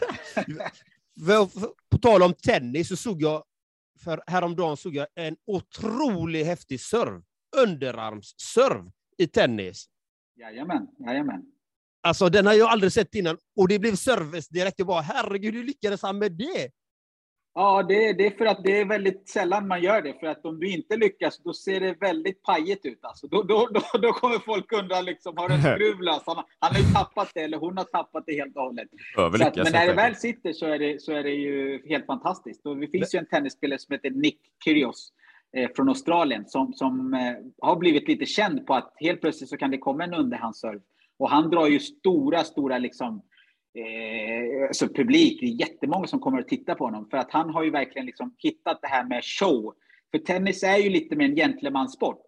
[laughs] På tal om tennis så såg jag, för häromdagen såg jag en otroligt häftig serv. Underarmsserv i tennis. Jajamän, jajamän. Alltså den har jag aldrig sett innan. Och det blev service direkt. Jag bara, herregud, hur lyckades han med det? Ja, det, det, är för att det är väldigt sällan man gör det. För att om du inte lyckas, då ser det väldigt pajigt ut. Alltså. Då, då, då, då kommer folk undra, liksom, har du en [laughs] skruv lös? Han, han har ju tappat det, eller hon har tappat det helt och hållet. Att, men när det väl sitter så är det, så är det ju helt fantastiskt. Och det finns ju en tennisspelare som heter Nick Kyrgios eh, från Australien som, som eh, har blivit lite känd på att helt plötsligt så kan det komma en underhandsserv. Och han drar ju stora, stora liksom, eh, alltså publik. Det är jättemånga som kommer att titta på honom för att han har ju verkligen liksom hittat det här med show. För tennis är ju lite mer en gentlemansport.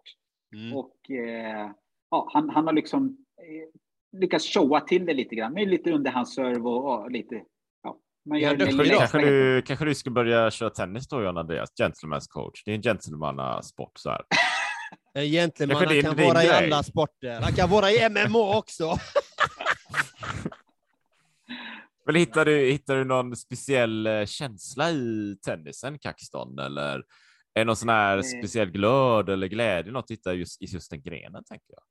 Mm. Och eh, ja, han, han har liksom eh, lyckats showa till det lite grann med lite underhandsserv och, och lite ja, man gör ja, det kanske, du, kanske du ska börja köra tennis då, John Andreas? Gentleman's coach. Det är en gentlemannasport så här. En gentleman kan vara grej. i alla sporter. Han kan vara i MMA också. [laughs] Men hittar du, hittar du någon speciell eh, känsla i tennisen, Kaxton? Eller är det någon sån här mm. speciell glöd eller glädje något att hitta just, i just den grenen, tänker jag?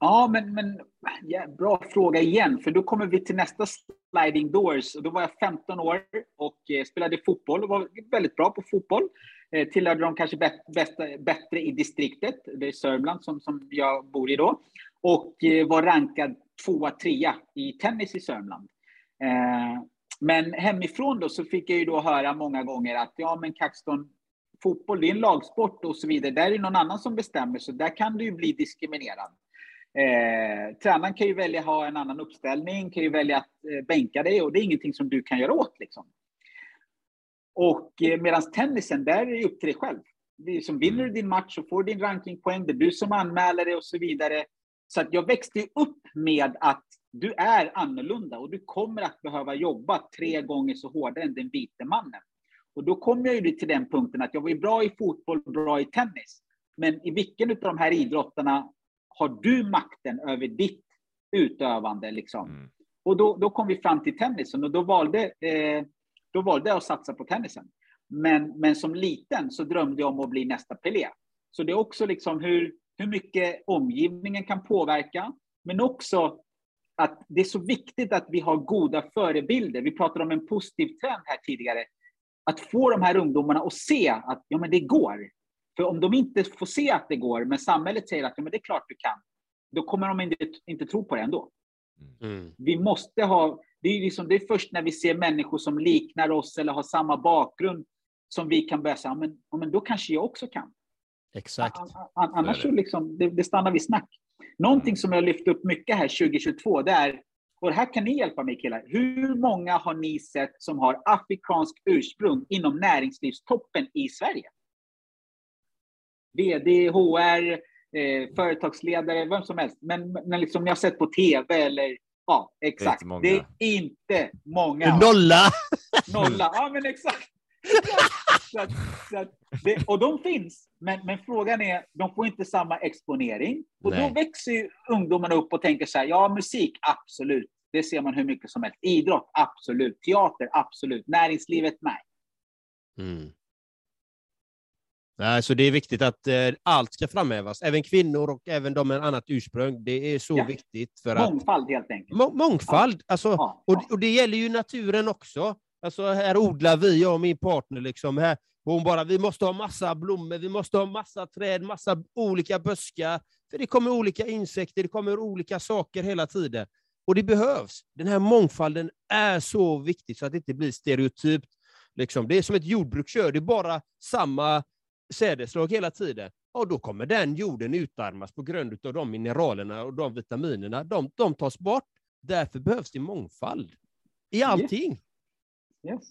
Ja, men, men ja, bra fråga igen, för då kommer vi till nästa sliding doors. Då var jag 15 år och eh, spelade fotboll och var väldigt bra på fotboll. Eh, tillhörde de kanske bästa, bättre i distriktet, det är Sörmland som, som jag bor i då. Och eh, var rankad tvåa, trea i tennis i Sörmland. Eh, men hemifrån då så fick jag ju då höra många gånger att ja, men Kaxton, fotboll det är en lagsport och så vidare. Där är det någon annan som bestämmer, så där kan du ju bli diskriminerad. Eh, tränaren kan ju välja att ha en annan uppställning, kan ju välja att eh, bänka dig och det är ingenting som du kan göra åt. Liksom. Och eh, medan tennisen, där är det upp till dig själv. Det är som vinner du din match så får du din rankingpoäng, det är du som anmäler dig och så vidare. Så att jag växte upp med att du är annorlunda och du kommer att behöva jobba tre gånger så hårdare än den vite mannen. Och då kom jag ju till den punkten att jag var bra i fotboll, bra i tennis. Men i vilken av de här idrotterna har du makten över ditt utövande? Liksom? Mm. Och då, då kom vi fram till tennisen och då valde, eh, då valde jag att satsa på tennisen. Men, men som liten så drömde jag om att bli nästa Pelé. Så det är också liksom hur, hur mycket omgivningen kan påverka, men också att det är så viktigt att vi har goda förebilder. Vi pratade om en positiv trend här tidigare. Att få de här ungdomarna att se att ja, men det går. För om de inte får se att det går, men samhället säger att ja, men det är klart du kan, då kommer de inte, inte tro på det ändå. Mm. Vi måste ha, det är, liksom, det är först när vi ser människor som liknar oss eller har samma bakgrund som vi kan börja säga, men, men då kanske jag också kan. Exakt. Annars så liksom, det, det stannar vid snack. Någonting som jag lyft upp mycket här 2022, det är, och här kan ni hjälpa mig killar, hur många har ni sett som har afrikanskt ursprung inom näringslivstoppen i Sverige? VD, HR, eh, företagsledare, vem som helst. Men, men liksom jag har sett på TV eller ja, exakt. Det är, det är inte många. Nolla! Nolla, ja men exakt. [laughs] så att, så att det, och de finns, men, men frågan är, de får inte samma exponering. Och Nej. då växer ju ungdomarna upp och tänker så här, ja musik, absolut. Det ser man hur mycket som helst. Idrott, absolut. Teater, absolut. Näringslivet, nej. Mm. Nej, så det är viktigt att eh, allt ska framhävas, även kvinnor och även de med annat ursprung. Det är så ja. viktigt. För mångfald att, helt enkelt. Må mångfald, ja. Alltså, ja. Och, och det gäller ju naturen också. Alltså här odlar vi, jag och min partner, liksom, här, hon bara, vi måste ha massa blommor, vi måste ha massa träd, massa olika buskar, för det kommer olika insekter, det kommer olika saker hela tiden. Och det behövs. Den här mångfalden är så viktig så att det inte blir stereotypt. Liksom. Det är som ett jordbruk kör, det är bara samma sädesslag hela tiden. Och då kommer den jorden utarmas på grund av de mineralerna och de vitaminerna. De, de tas bort. Därför behövs det mångfald i allting. Yes.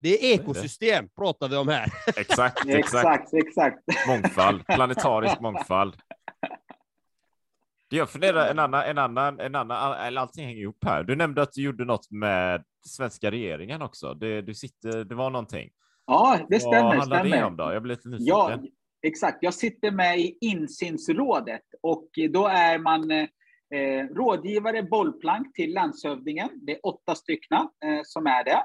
Det är ekosystem pratar vi om här. [laughs] Exakt, exakt. exakt, exakt. Mångfald, planetarisk [laughs] mångfald. Jag funderar en annan, en annan, en annan, eller allting hänger ihop här. Du nämnde att du gjorde något med svenska regeringen också. Det, du sitter, det var någonting. Ja, det stämmer. Vad handlar stämmer. det om då? Jag blir lite nyfiken. Ja, exakt. Jag sitter med i insynsrådet och då är man eh, rådgivare bollplank till landshövdingen. Det är åtta stycken eh, som är det.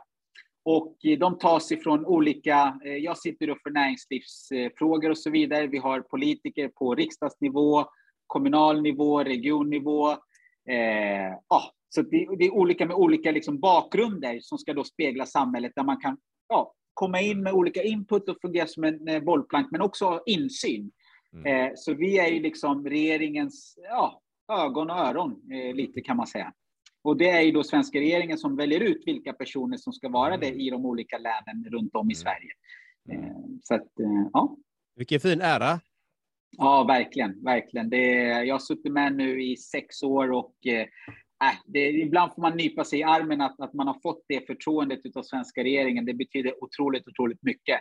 Och de tas ifrån olika, eh, jag sitter då för näringslivsfrågor och så vidare. Vi har politiker på riksdagsnivå, kommunal nivå, regionnivå. Eh, ja, så det, det, är olika med olika liksom bakgrunder som ska då spegla samhället där man kan ja, komma in med olika input och fungera som en eh, bollplank, men också insyn. Mm. Eh, så vi är ju liksom regeringens ja, ögon och öron, eh, lite kan man säga. Och det är ju då svenska regeringen som väljer ut vilka personer som ska vara det i de olika länen runt om i mm. Sverige. Eh, så att, eh, ja. Vilken fin ära. Ja, verkligen, verkligen. Det, jag har suttit med nu i sex år och äh, det, ibland får man nypa sig i armen att, att man har fått det förtroendet av svenska regeringen. Det betyder otroligt, otroligt mycket.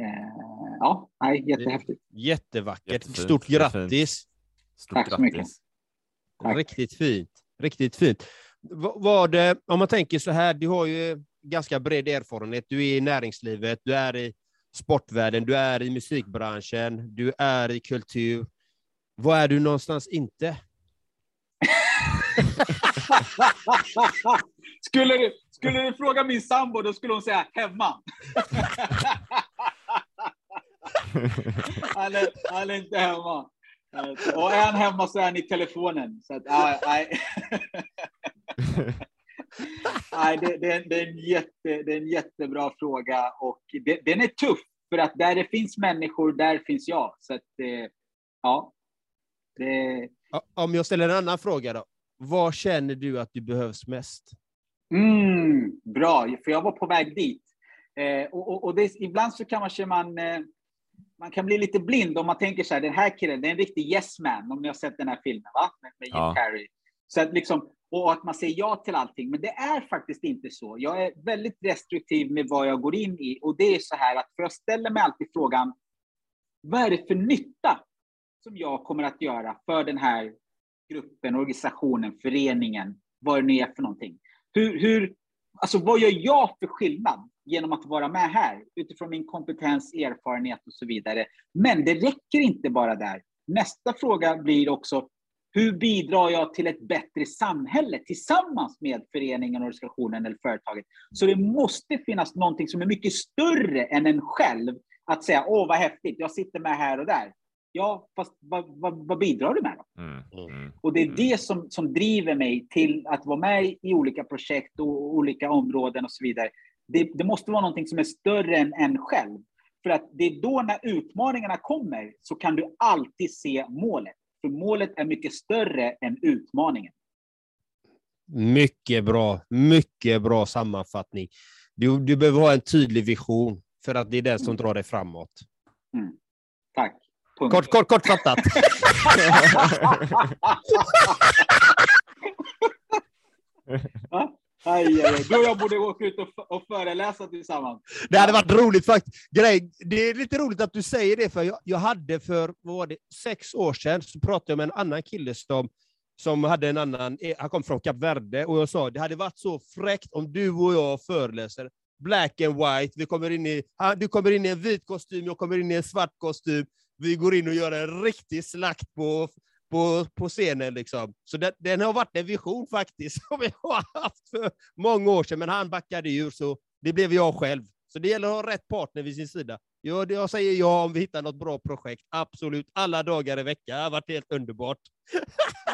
Eh, ja, nej, jättehäftigt. Jättevackert. Jättefint, Stort grattis. Stort Tack så mycket. Tack. Riktigt fint. Riktigt fint. Vad, eh, om man tänker så här, du har ju ganska bred erfarenhet. Du är i näringslivet, du är i sportvärlden, du är i musikbranschen, du är i kultur. Var är du någonstans inte? [laughs] skulle, du, skulle du fråga min sambo, då skulle hon säga hemma. [laughs] han, är, han är inte hemma. Och är han hemma så är han i telefonen. Så att, nej nej, det, det, det, är en jätte, det är en jättebra fråga och det, den är tuff för att där det finns människor, där finns jag. Så att, eh, ja. Det... Om jag ställer en annan fråga då. Var känner du att du behövs mest? Mm, bra, för jag var på väg dit. Eh, och, och, och det, ibland så kan man, man, eh, man kan bli lite blind om man tänker så här, den här killen, det är en riktig yes man, om ni har sett den här filmen, va? Med, med Jim ja. Carrey. Så att liksom, och att man säger ja till allting. Men det är faktiskt inte så. Jag är väldigt restriktiv med vad jag går in i. Och det är så här att, för jag ställer mig alltid frågan, vad är det för nytta som jag kommer att göra för den här gruppen, organisationen, föreningen, vad det nu är för någonting. Hur, hur, alltså vad gör jag för skillnad genom att vara med här utifrån min kompetens, erfarenhet och så vidare. Men det räcker inte bara där. Nästa fråga blir också hur bidrar jag till ett bättre samhälle tillsammans med föreningen, organisationen eller företaget? Så det måste finnas någonting som är mycket större än en själv. Att säga, åh vad häftigt, jag sitter med här och där. Ja, fast vad, vad, vad bidrar du med då? Mm. Mm. Och det är Mm. det som, som driver mig till att vara med i olika projekt och olika områden och så vidare. Det, det måste vara någonting som är större än en själv. För att det är då när utmaningarna kommer så kan du alltid se målet. För målet är mycket större än utmaningen. Mycket bra, mycket bra sammanfattning. Du, du behöver ha en tydlig vision för att det är den som drar dig framåt. Tack. Punkt. Kort, kort, kortfattat. [laughs] [laughs] Ja? Aj, aj, aj. Du och jag borde åka ut och, och föreläsa tillsammans. Det hade varit roligt faktiskt. Grej, det är lite roligt att du säger det, för jag, jag hade för vad var det, sex år sedan så pratade jag med en annan kille som, som hade en annan, eh, han kom från Kap Verde, och jag sa det hade varit så fräckt om du och jag föreläser black and white, vi kommer in i, du kommer in i en vit kostym, jag kommer in i en svart kostym, vi går in och gör en riktig slakt på, på, på scenen. Liksom. Så den, den har varit en vision faktiskt, [laughs] som jag har haft för många år sedan, men han backade ur, så det blev jag själv. Så det gäller att ha rätt partner vid sin sida. Ja, det- jag säger ja om vi hittar något bra projekt. Absolut, alla dagar i veckan. Det har varit helt underbart.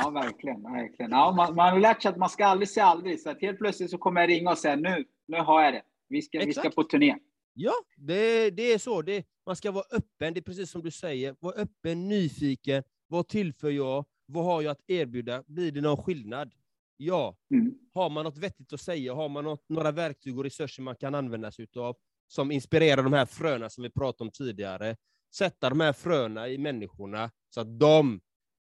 Ja, verkligen. verkligen. Ja, man, man har lärt sig att man ska aldrig säga aldrig. Så att helt plötsligt så kommer jag ringa och säga nu, nu har jag det. Vi ska, vi ska på turné. Ja, det, det är så. Det, man ska vara öppen, det är precis som du säger. Var öppen, nyfiken. Vad tillför jag? Vad har jag att erbjuda? Blir det någon skillnad? Ja. Mm. Har man något vettigt att säga? Har man något, några verktyg och resurser man kan använda sig av som inspirerar de här fröna som vi pratade om tidigare? Sätta de här fröna i människorna så att de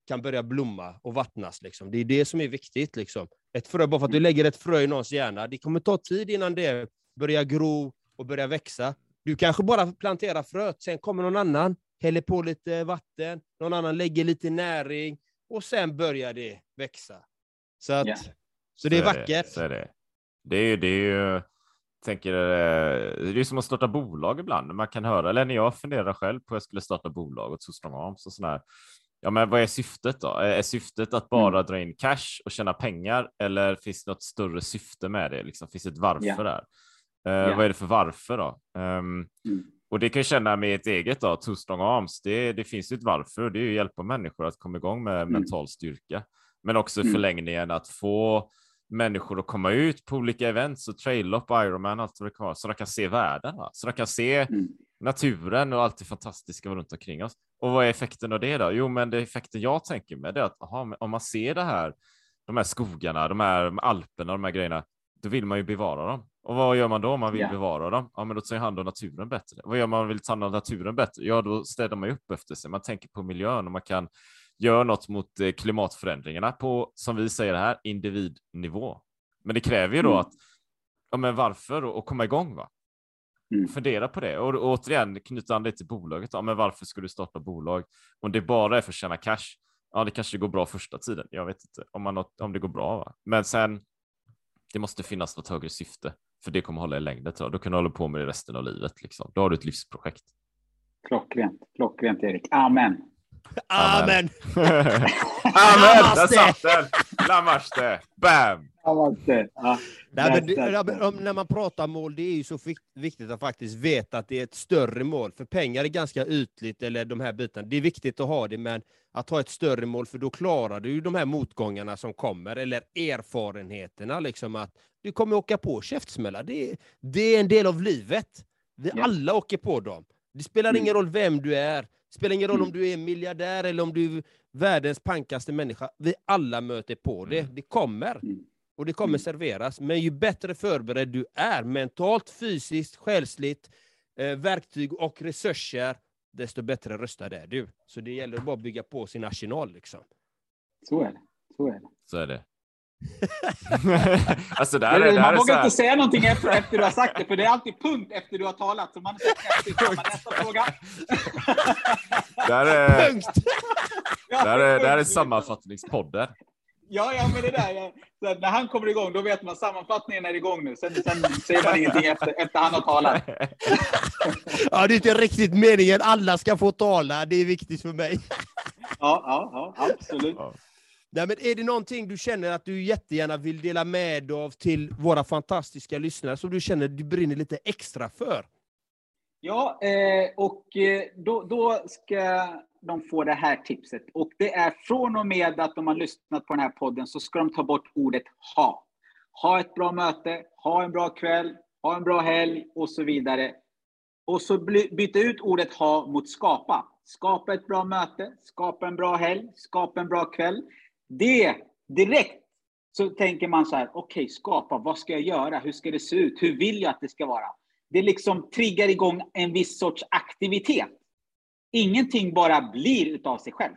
kan börja blomma och vattnas. Liksom. Det är det som är viktigt. Liksom. Ett frö, bara för att du lägger ett frö i någons hjärna, det kommer ta tid innan det börjar gro och börja växa. Du kanske bara planterar fröet, sen kommer någon annan, häller på lite vatten, någon annan lägger lite näring och sen börjar det växa. Så, att, Ja. så det är vackert. Så är det. Det är ju, det är ju, tänker, eh, det är ju som att starta bolag ibland. Man kan höra, eller när jag funderar själv på att jag skulle starta bolag åt Arms och sådär. Ja, men vad är syftet då? Är syftet att bara dra in cash och tjäna pengar eller finns det något större syfte med det? Liksom, finns det ett varför Ja. där? Eh, Ja. Vad är det för varför då? Ehm, Mm. Och det kan jag känna med ett eget då, Two Strong Arms. Det, det finns ju ett varför och det är ju att hjälpa människor att komma igång med Mm. mental styrka. Men också Mm. förlängningen att få människor att komma ut på olika events och traillopp, Ironman, allt vad det kan vara, så de kan se världen, va? så de kan se Mm. naturen och allt det fantastiska runt omkring oss. Och vad är effekten av det då? Jo, men det effekten jag tänker med det är att aha, om man ser det här, de här skogarna, de här alperna, de här grejerna, då vill man ju bevara dem. Och vad gör man då om man vill Ja. bevara dem? Ja, men då tar jag hand om naturen bättre. Vad gör man om man vill ta hand om naturen bättre? Ja, då städar man upp efter sig. Man tänker på miljön och man kan göra något mot eh, klimatförändringarna på, som vi säger här, individnivå. Men det kräver ju då Mm. att, ja men varför och, komma igång va? Mm. Fundera på det och, och återigen knyta an det till bolaget. Ja, men varför ska du starta bolag? Om det bara är för att tjäna cash. Ja, det kanske går bra första tiden. Jag vet inte om, man, om det går bra. Va? Men sen, det måste finnas något högre syfte för det kommer hålla i längden. Tror jag. Då kan du hålla på med det resten av livet. Liksom. Då har du ett livsprojekt. Klockrent. Klockrent, Erik. Amen. Amen! [laughs] Amen! Där Namaste! satt den! Namaste! Bam! Namaste. Ja. Nej, men det, Där, där, där. när man pratar mål, det är ju så vik- viktigt att faktiskt veta att det är ett större mål. För pengar är ganska ytligt, eller de här bitarna. Det är viktigt att ha det, men att ha ett större mål, för då klarar du ju de här motgångarna som kommer, eller erfarenheterna, liksom att du kommer åka på käftsmällar. Det, är- det är en del av livet. Vi Ja. alla åker på dem. Det spelar Mm. ingen roll vem du är. Det spelar ingen roll Mm. om du är miljardär eller om du är världens pankaste människa. Vi alla möter på det. Mm. Det kommer Mm. och det kommer Mm. serveras. Men ju bättre förberedd du är, mentalt, fysiskt, själsligt, eh, verktyg och resurser, desto bättre röstad är du. Så det gäller att bara bygga på sin arsenal. Liksom. Så är det. Så är det. Så är det. [laughs] alltså det här är, Men det här man är så vågar inte säga någonting efter, efter du har sagt det, för det är alltid punkt efter du har talat. Så man efter nästa fråga. Här är, Punkt! Sammanfattningspodden. Ja, ja, men det där. Ja. Så när han kommer igång, då vet man sammanfattningen är igång nu. Sen, sen säger man ingenting efter, efter han har talat. [laughs] Ja, det är inte riktigt meningen. Alla ska få tala. Det är viktigt för mig. [laughs] Ja, ja, ja absolut. Ja. Nej, men är det någonting du känner att du jättegärna vill dela med dig av till våra fantastiska lyssnare som du känner du brinner lite extra för? Ja, eh, och eh, då, då ska de får det här tipset. Och det är från och med att de har lyssnat på den här podden så ska de ta bort ordet ha. Ha ett bra möte, ha en bra kväll, ha en bra helg och så vidare. Och så byta ut ordet ha mot skapa. Skapa ett bra möte, skapa en bra helg, skapa en bra kväll. Det direkt så tänker man så här, okej, okay, skapa, vad ska jag göra? Hur ska det se ut? Hur vill jag att det ska vara? Det liksom triggar igång en viss sorts aktivitet. Ingenting bara blir utav sig själv.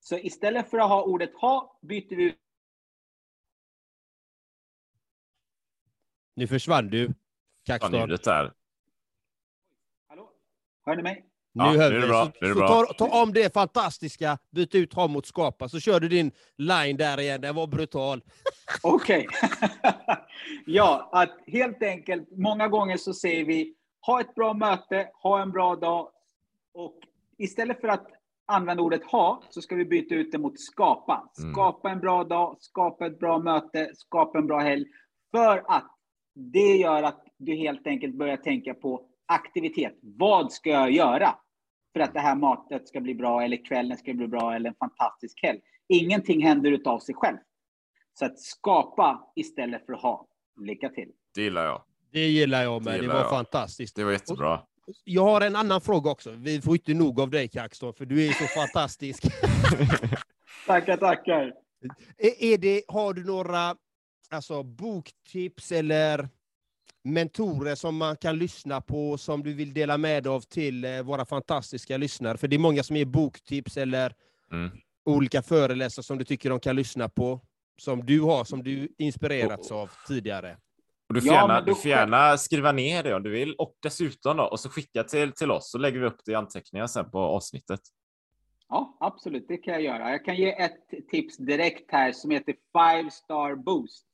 Så istället för att ha ordet ha, byter vi ut Nu försvann du, Kaxton. Hallå? Hör ni mig? Ja, nu hör vi. Så, så ta, ta, om det fantastiska, byt ut ha mot skapa, så kör du din line där igen. Den var brutal. [laughs] Okej. [laughs] ja, att helt enkelt, många gånger så säger vi ha ett bra möte, ha en bra dag. Och istället för att använda ordet ha, så ska vi byta ut det mot skapa. Mm. Skapa mm. en bra dag, skapa ett bra möte, skapa en bra helg. För att det gör att du helt enkelt börjar tänka på aktivitet. Vad ska jag göra för att det här matet ska bli bra, eller kvällen ska bli bra, eller en fantastisk helg? Ingenting händer utav sig själv. Så att skapa istället för att ha. Lycka till. Det gillar jag. Det gillar jag med. Det, det var jag. fantastiskt. Det var jättebra. Jag har en annan fråga också. Vi får inte nog av dig, Kaxton, för du är så fantastisk. [laughs] tackar, tackar. Är det, har du några alltså, boktips eller mentorer som man kan lyssna på, som du vill dela med dig av till eh, våra fantastiska lyssnare? För det är många som ger boktips eller mm. olika föreläsare som du tycker de kan lyssna på, som du har, som du inspirerats av tidigare. Och du får, ja, gärna, du får gärna skriva ner det om du vill och dessutom då, och så skicka till, till oss så lägger vi upp det i anteckningar sen på avsnittet. Ja, absolut, det kan jag göra. Jag kan ge ett tips direkt här som heter Five Star Boost.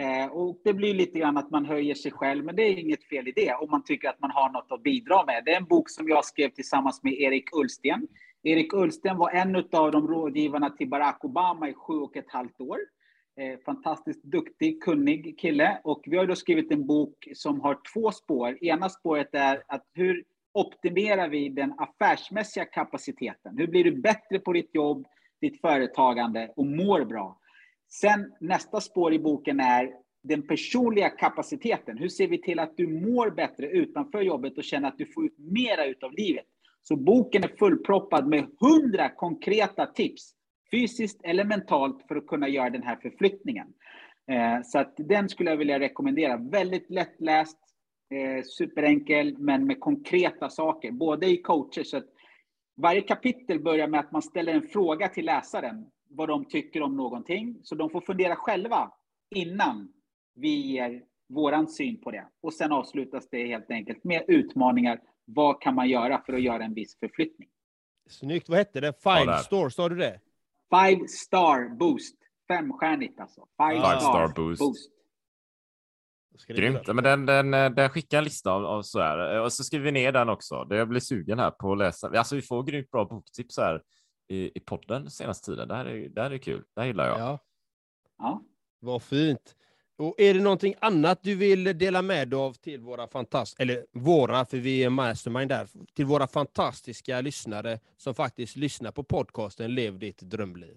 Eh, och det blir lite grann att man höjer sig själv, men det är inget fel i det om man tycker att man har något att bidra med. Det är en bok som jag skrev tillsammans med Erik Ullsten. Erik Ullsten var en av de rådgivarna till Barack Obama i sju och ett halvt år. Eh, fantastiskt duktig, kunnig kille. Och vi har då skrivit en bok som har två spår. Ena spåret är att hur optimerar vi den affärsmässiga kapaciteten? Hur blir du bättre på ditt jobb, ditt företagande och mår bra? Sen nästa spår i boken är den personliga kapaciteten. Hur ser vi till att du mår bättre utanför jobbet och känner att du får ut mera utav livet? Så boken är fullproppad med hundra konkreta tips, fysiskt eller mentalt, för att kunna göra den här förflyttningen. Eh, så att den skulle jag vilja rekommendera. Väldigt lättläst, eh, superenkel, men med konkreta saker, både i coacher. Så att varje kapitel börjar med att man ställer en fråga till läsaren vad de tycker om någonting. Så de får fundera själva innan vi ger våran syn på det. Och sen avslutas det helt enkelt med utmaningar. Vad kan man göra för att göra en viss förflyttning? Snyggt. Vad hette det? Five ja, Star, sa du det? Five Star Boost. Femstjärnigt alltså. Five, Five star, star, Boost. boost. Grymt. Men den, den, den skickar en lista av, av så här. Och så skriver vi ner den också. Det jag blir sugen här på att läsa. Alltså vi får grymt bra boktips här i, i podden senaste tiden. Det här, är, det här är kul. Det här gillar jag. Ja. ja. Vad fint. Och är det någonting annat du vill dela med dig av till våra fantastiska, eller våra, för vi är mastermind där, till våra fantastiska lyssnare som faktiskt lyssnar på podcasten Lev ditt drömliv?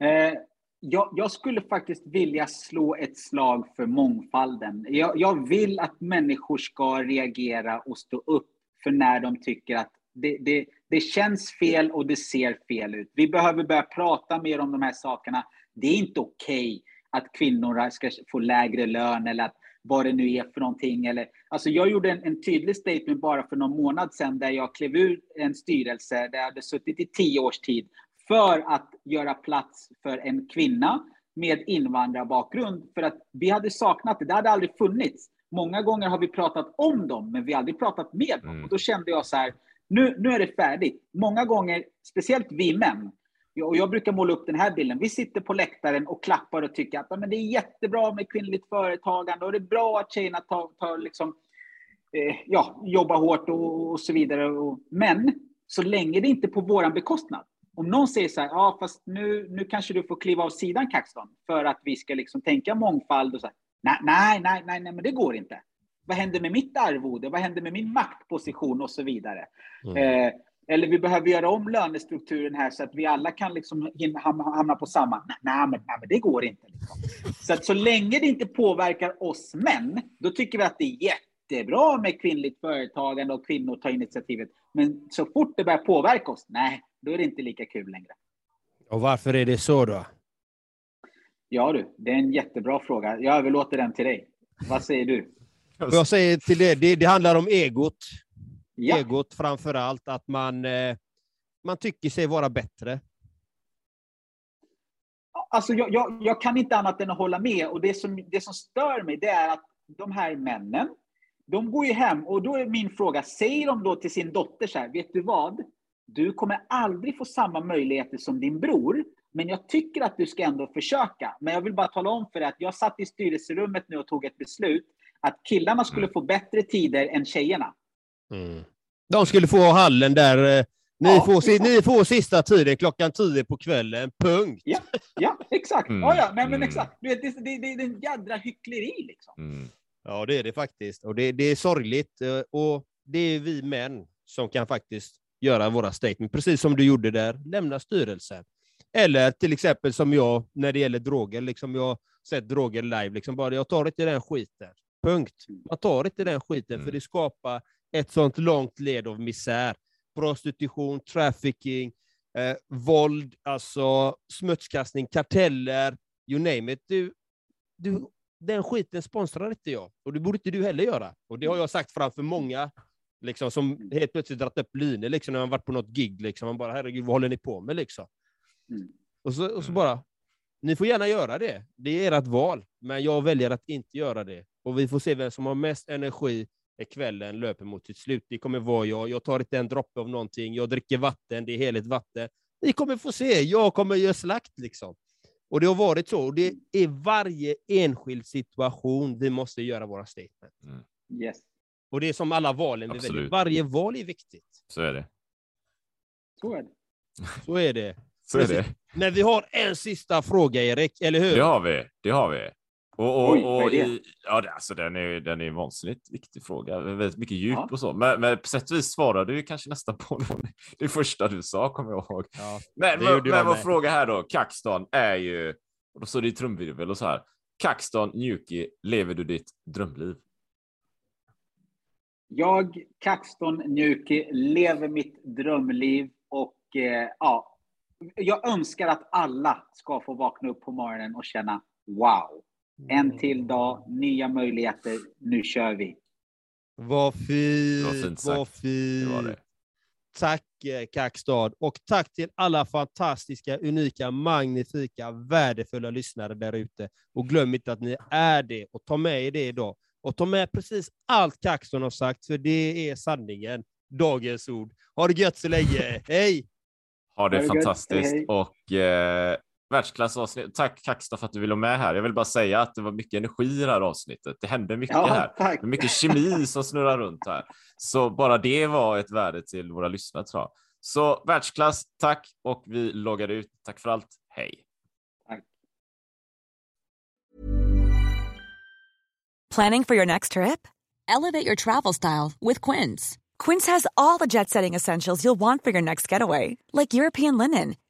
Eh, jag, jag, skulle faktiskt vilja slå ett slag för mångfalden. Jag, jag vill att människor ska reagera och stå upp för när de tycker att det, det, det känns fel och det ser fel ut. Vi behöver börja prata mer om de här sakerna. Det är inte okej okay att kvinnor ska få lägre lön eller att vad det nu är för någonting. Eller, alltså jag gjorde en, en tydlig statement bara för någon månad sedan där jag klev ur en styrelse där jag hade suttit i tio års tid för att göra plats för en kvinna med invandrarbakgrund. För att vi hade saknat det. Det hade aldrig funnits. Många gånger har vi pratat om dem, men vi har aldrig pratat med dem. Mm. Och då kände jag så här, nu, nu är det färdigt. Många gånger, speciellt vi män, och jag brukar måla upp den här bilden. Vi sitter på läktaren och klappar och tycker att men det är jättebra med kvinnligt företagande och det är bra att tjejerna tar, tar liksom, eh, ja, jobbar hårt och, och så vidare. men så länge det inte är på vår bekostnad. Om någon säger så här, ja fast nu, nu kanske du får kliva av sidan Kaxton för att vi ska liksom tänka mångfald och så här, nej, nej, nej, nej, men det går inte. vad händer med mitt arvode? Vad händer med min maktposition och så vidare? Mm. Eh, eller vi behöver göra om lönestrukturen här så att vi alla kan liksom hamna på samma. Nej, nej, men, nej men det går inte. Liksom. Så att så länge det inte påverkar oss män, då tycker vi att det är jättebra med kvinnligt företagande och kvinnor tar initiativet. Men så fort det börjar påverka oss, nej, då är det inte lika kul längre. Och varför är det så då? Ja du, det är en jättebra fråga. Jag överlåter den till dig. Vad säger du? Jag säger till det, det, det handlar om egot. Ja, Egot framför allt, att man, eh, man tycker sig vara bättre. alltså jag, jag, jag kan inte annat än att hålla med. Och det som, det som stör mig, det är att de här männen, de går ju hem och då är min fråga, säger de då till sin dotter så här, vet du vad? Du kommer aldrig få samma möjligheter som din bror, men jag tycker att du ska ändå försöka. Men jag vill bara tala om för dig att jag satt i styrelserummet nu och tog ett beslut att killarna skulle få bättre tider än tjejerna. De skulle få hallen där. eh, Ni, Ja, får, exakt. ni får sista tiden klockan tio på kvällen, punkt. Ja, ja exakt. Mm, Ja, ja, nej, men mm. exakt. Du vet, det, det, det, det är en jädra hyckleri liksom. Mm. Ja, det är det faktiskt. Och det, det är sorgligt. eh, Och det är vi män som kan faktiskt göra våra statement, precis som du gjorde där, lämna styrelsen. Eller till exempel som jag när det gäller droger, liksom jag har sett droger live, liksom bara jag tar inte den skiten. Punkt. Man tar inte den skiten, Mm. för det skapar ett sånt långt led av misär. Prostitution, trafficking, eh, våld, alltså smutskastning, karteller, you name it. Du, du, den skiten sponsrar inte jag, och det borde inte du heller göra. Och det har jag sagt framför många liksom, som helt plötsligt dragit upp linor liksom, när man varit på något gig. Liksom. Man bara, herregud, vad håller ni på med? Liksom. Mm. Och, så, och så Mm. bara, ni får gärna göra det. Det är ert val, men jag väljer att inte göra det. Och vi får se vem som har mest energi kvällen löper mot sitt slut. Det kommer vara jag. Jag tar inte en droppe av någonting. Jag dricker vatten. Det är heligt vatten. Ni kommer få se. Jag kommer göra slakt liksom. Och det har varit så. Och det är varje enskild situation vi måste göra våra statement. Yes. Och det är som alla valen. Varje val är viktigt. Så är det. Så är det. Så är det. [laughs] Så är det. Men vi har en sista fråga, Erik, eller hur? Det har vi. Det har vi. Och, och, Oj, och i, ja, det- alltså, den är den är en vansinnigt viktig fråga. Väldigt mycket djup Ja. och så. Men, men på sätt och vis svarade du kanske nästan på [laughs] det första du sa, kommer jag ihåg. Ja. Men, men, men jag vår fråga här då, Kaxton är ju, och då står det i trumvirvel och så här. Kaxton Njuki, lever du ditt drömliv? Jag, Kaxton Njuki, lever mitt drömliv och eh, ja, jag önskar att alla ska få vakna upp på morgonen och känna wow, en till dag, nya möjligheter, nu kör vi. Vad fint, vad fint. Tack eh, Kackstad och tack till alla fantastiska, unika, magnifika, värdefulla lyssnare där ute. Och glöm inte att ni är det och ta med er det idag. Och ta med precis allt Kackstad har sagt, för det är sanningen. Dagens ord. Ha det gött så länge. [laughs] Hej! Ha det Ha det fantastiskt Hej. och eh, världsklassavsnitt. Tack Kaxton för att du ville vara med här. Jag vill bara säga att det var mycket energi i det här avsnittet. Det hände mycket Ja, här. tack. Det är mycket kemi som snurrar runt här. Så bara det var ett värde till våra lyssnare tror jag. Så världsklass, tack och vi loggar ut. Tack för allt. Hej! Planning for your next trip? Elevate your travel style with Quince. Quince has all the jet setting essentials you'll want for your next getaway, like European linen,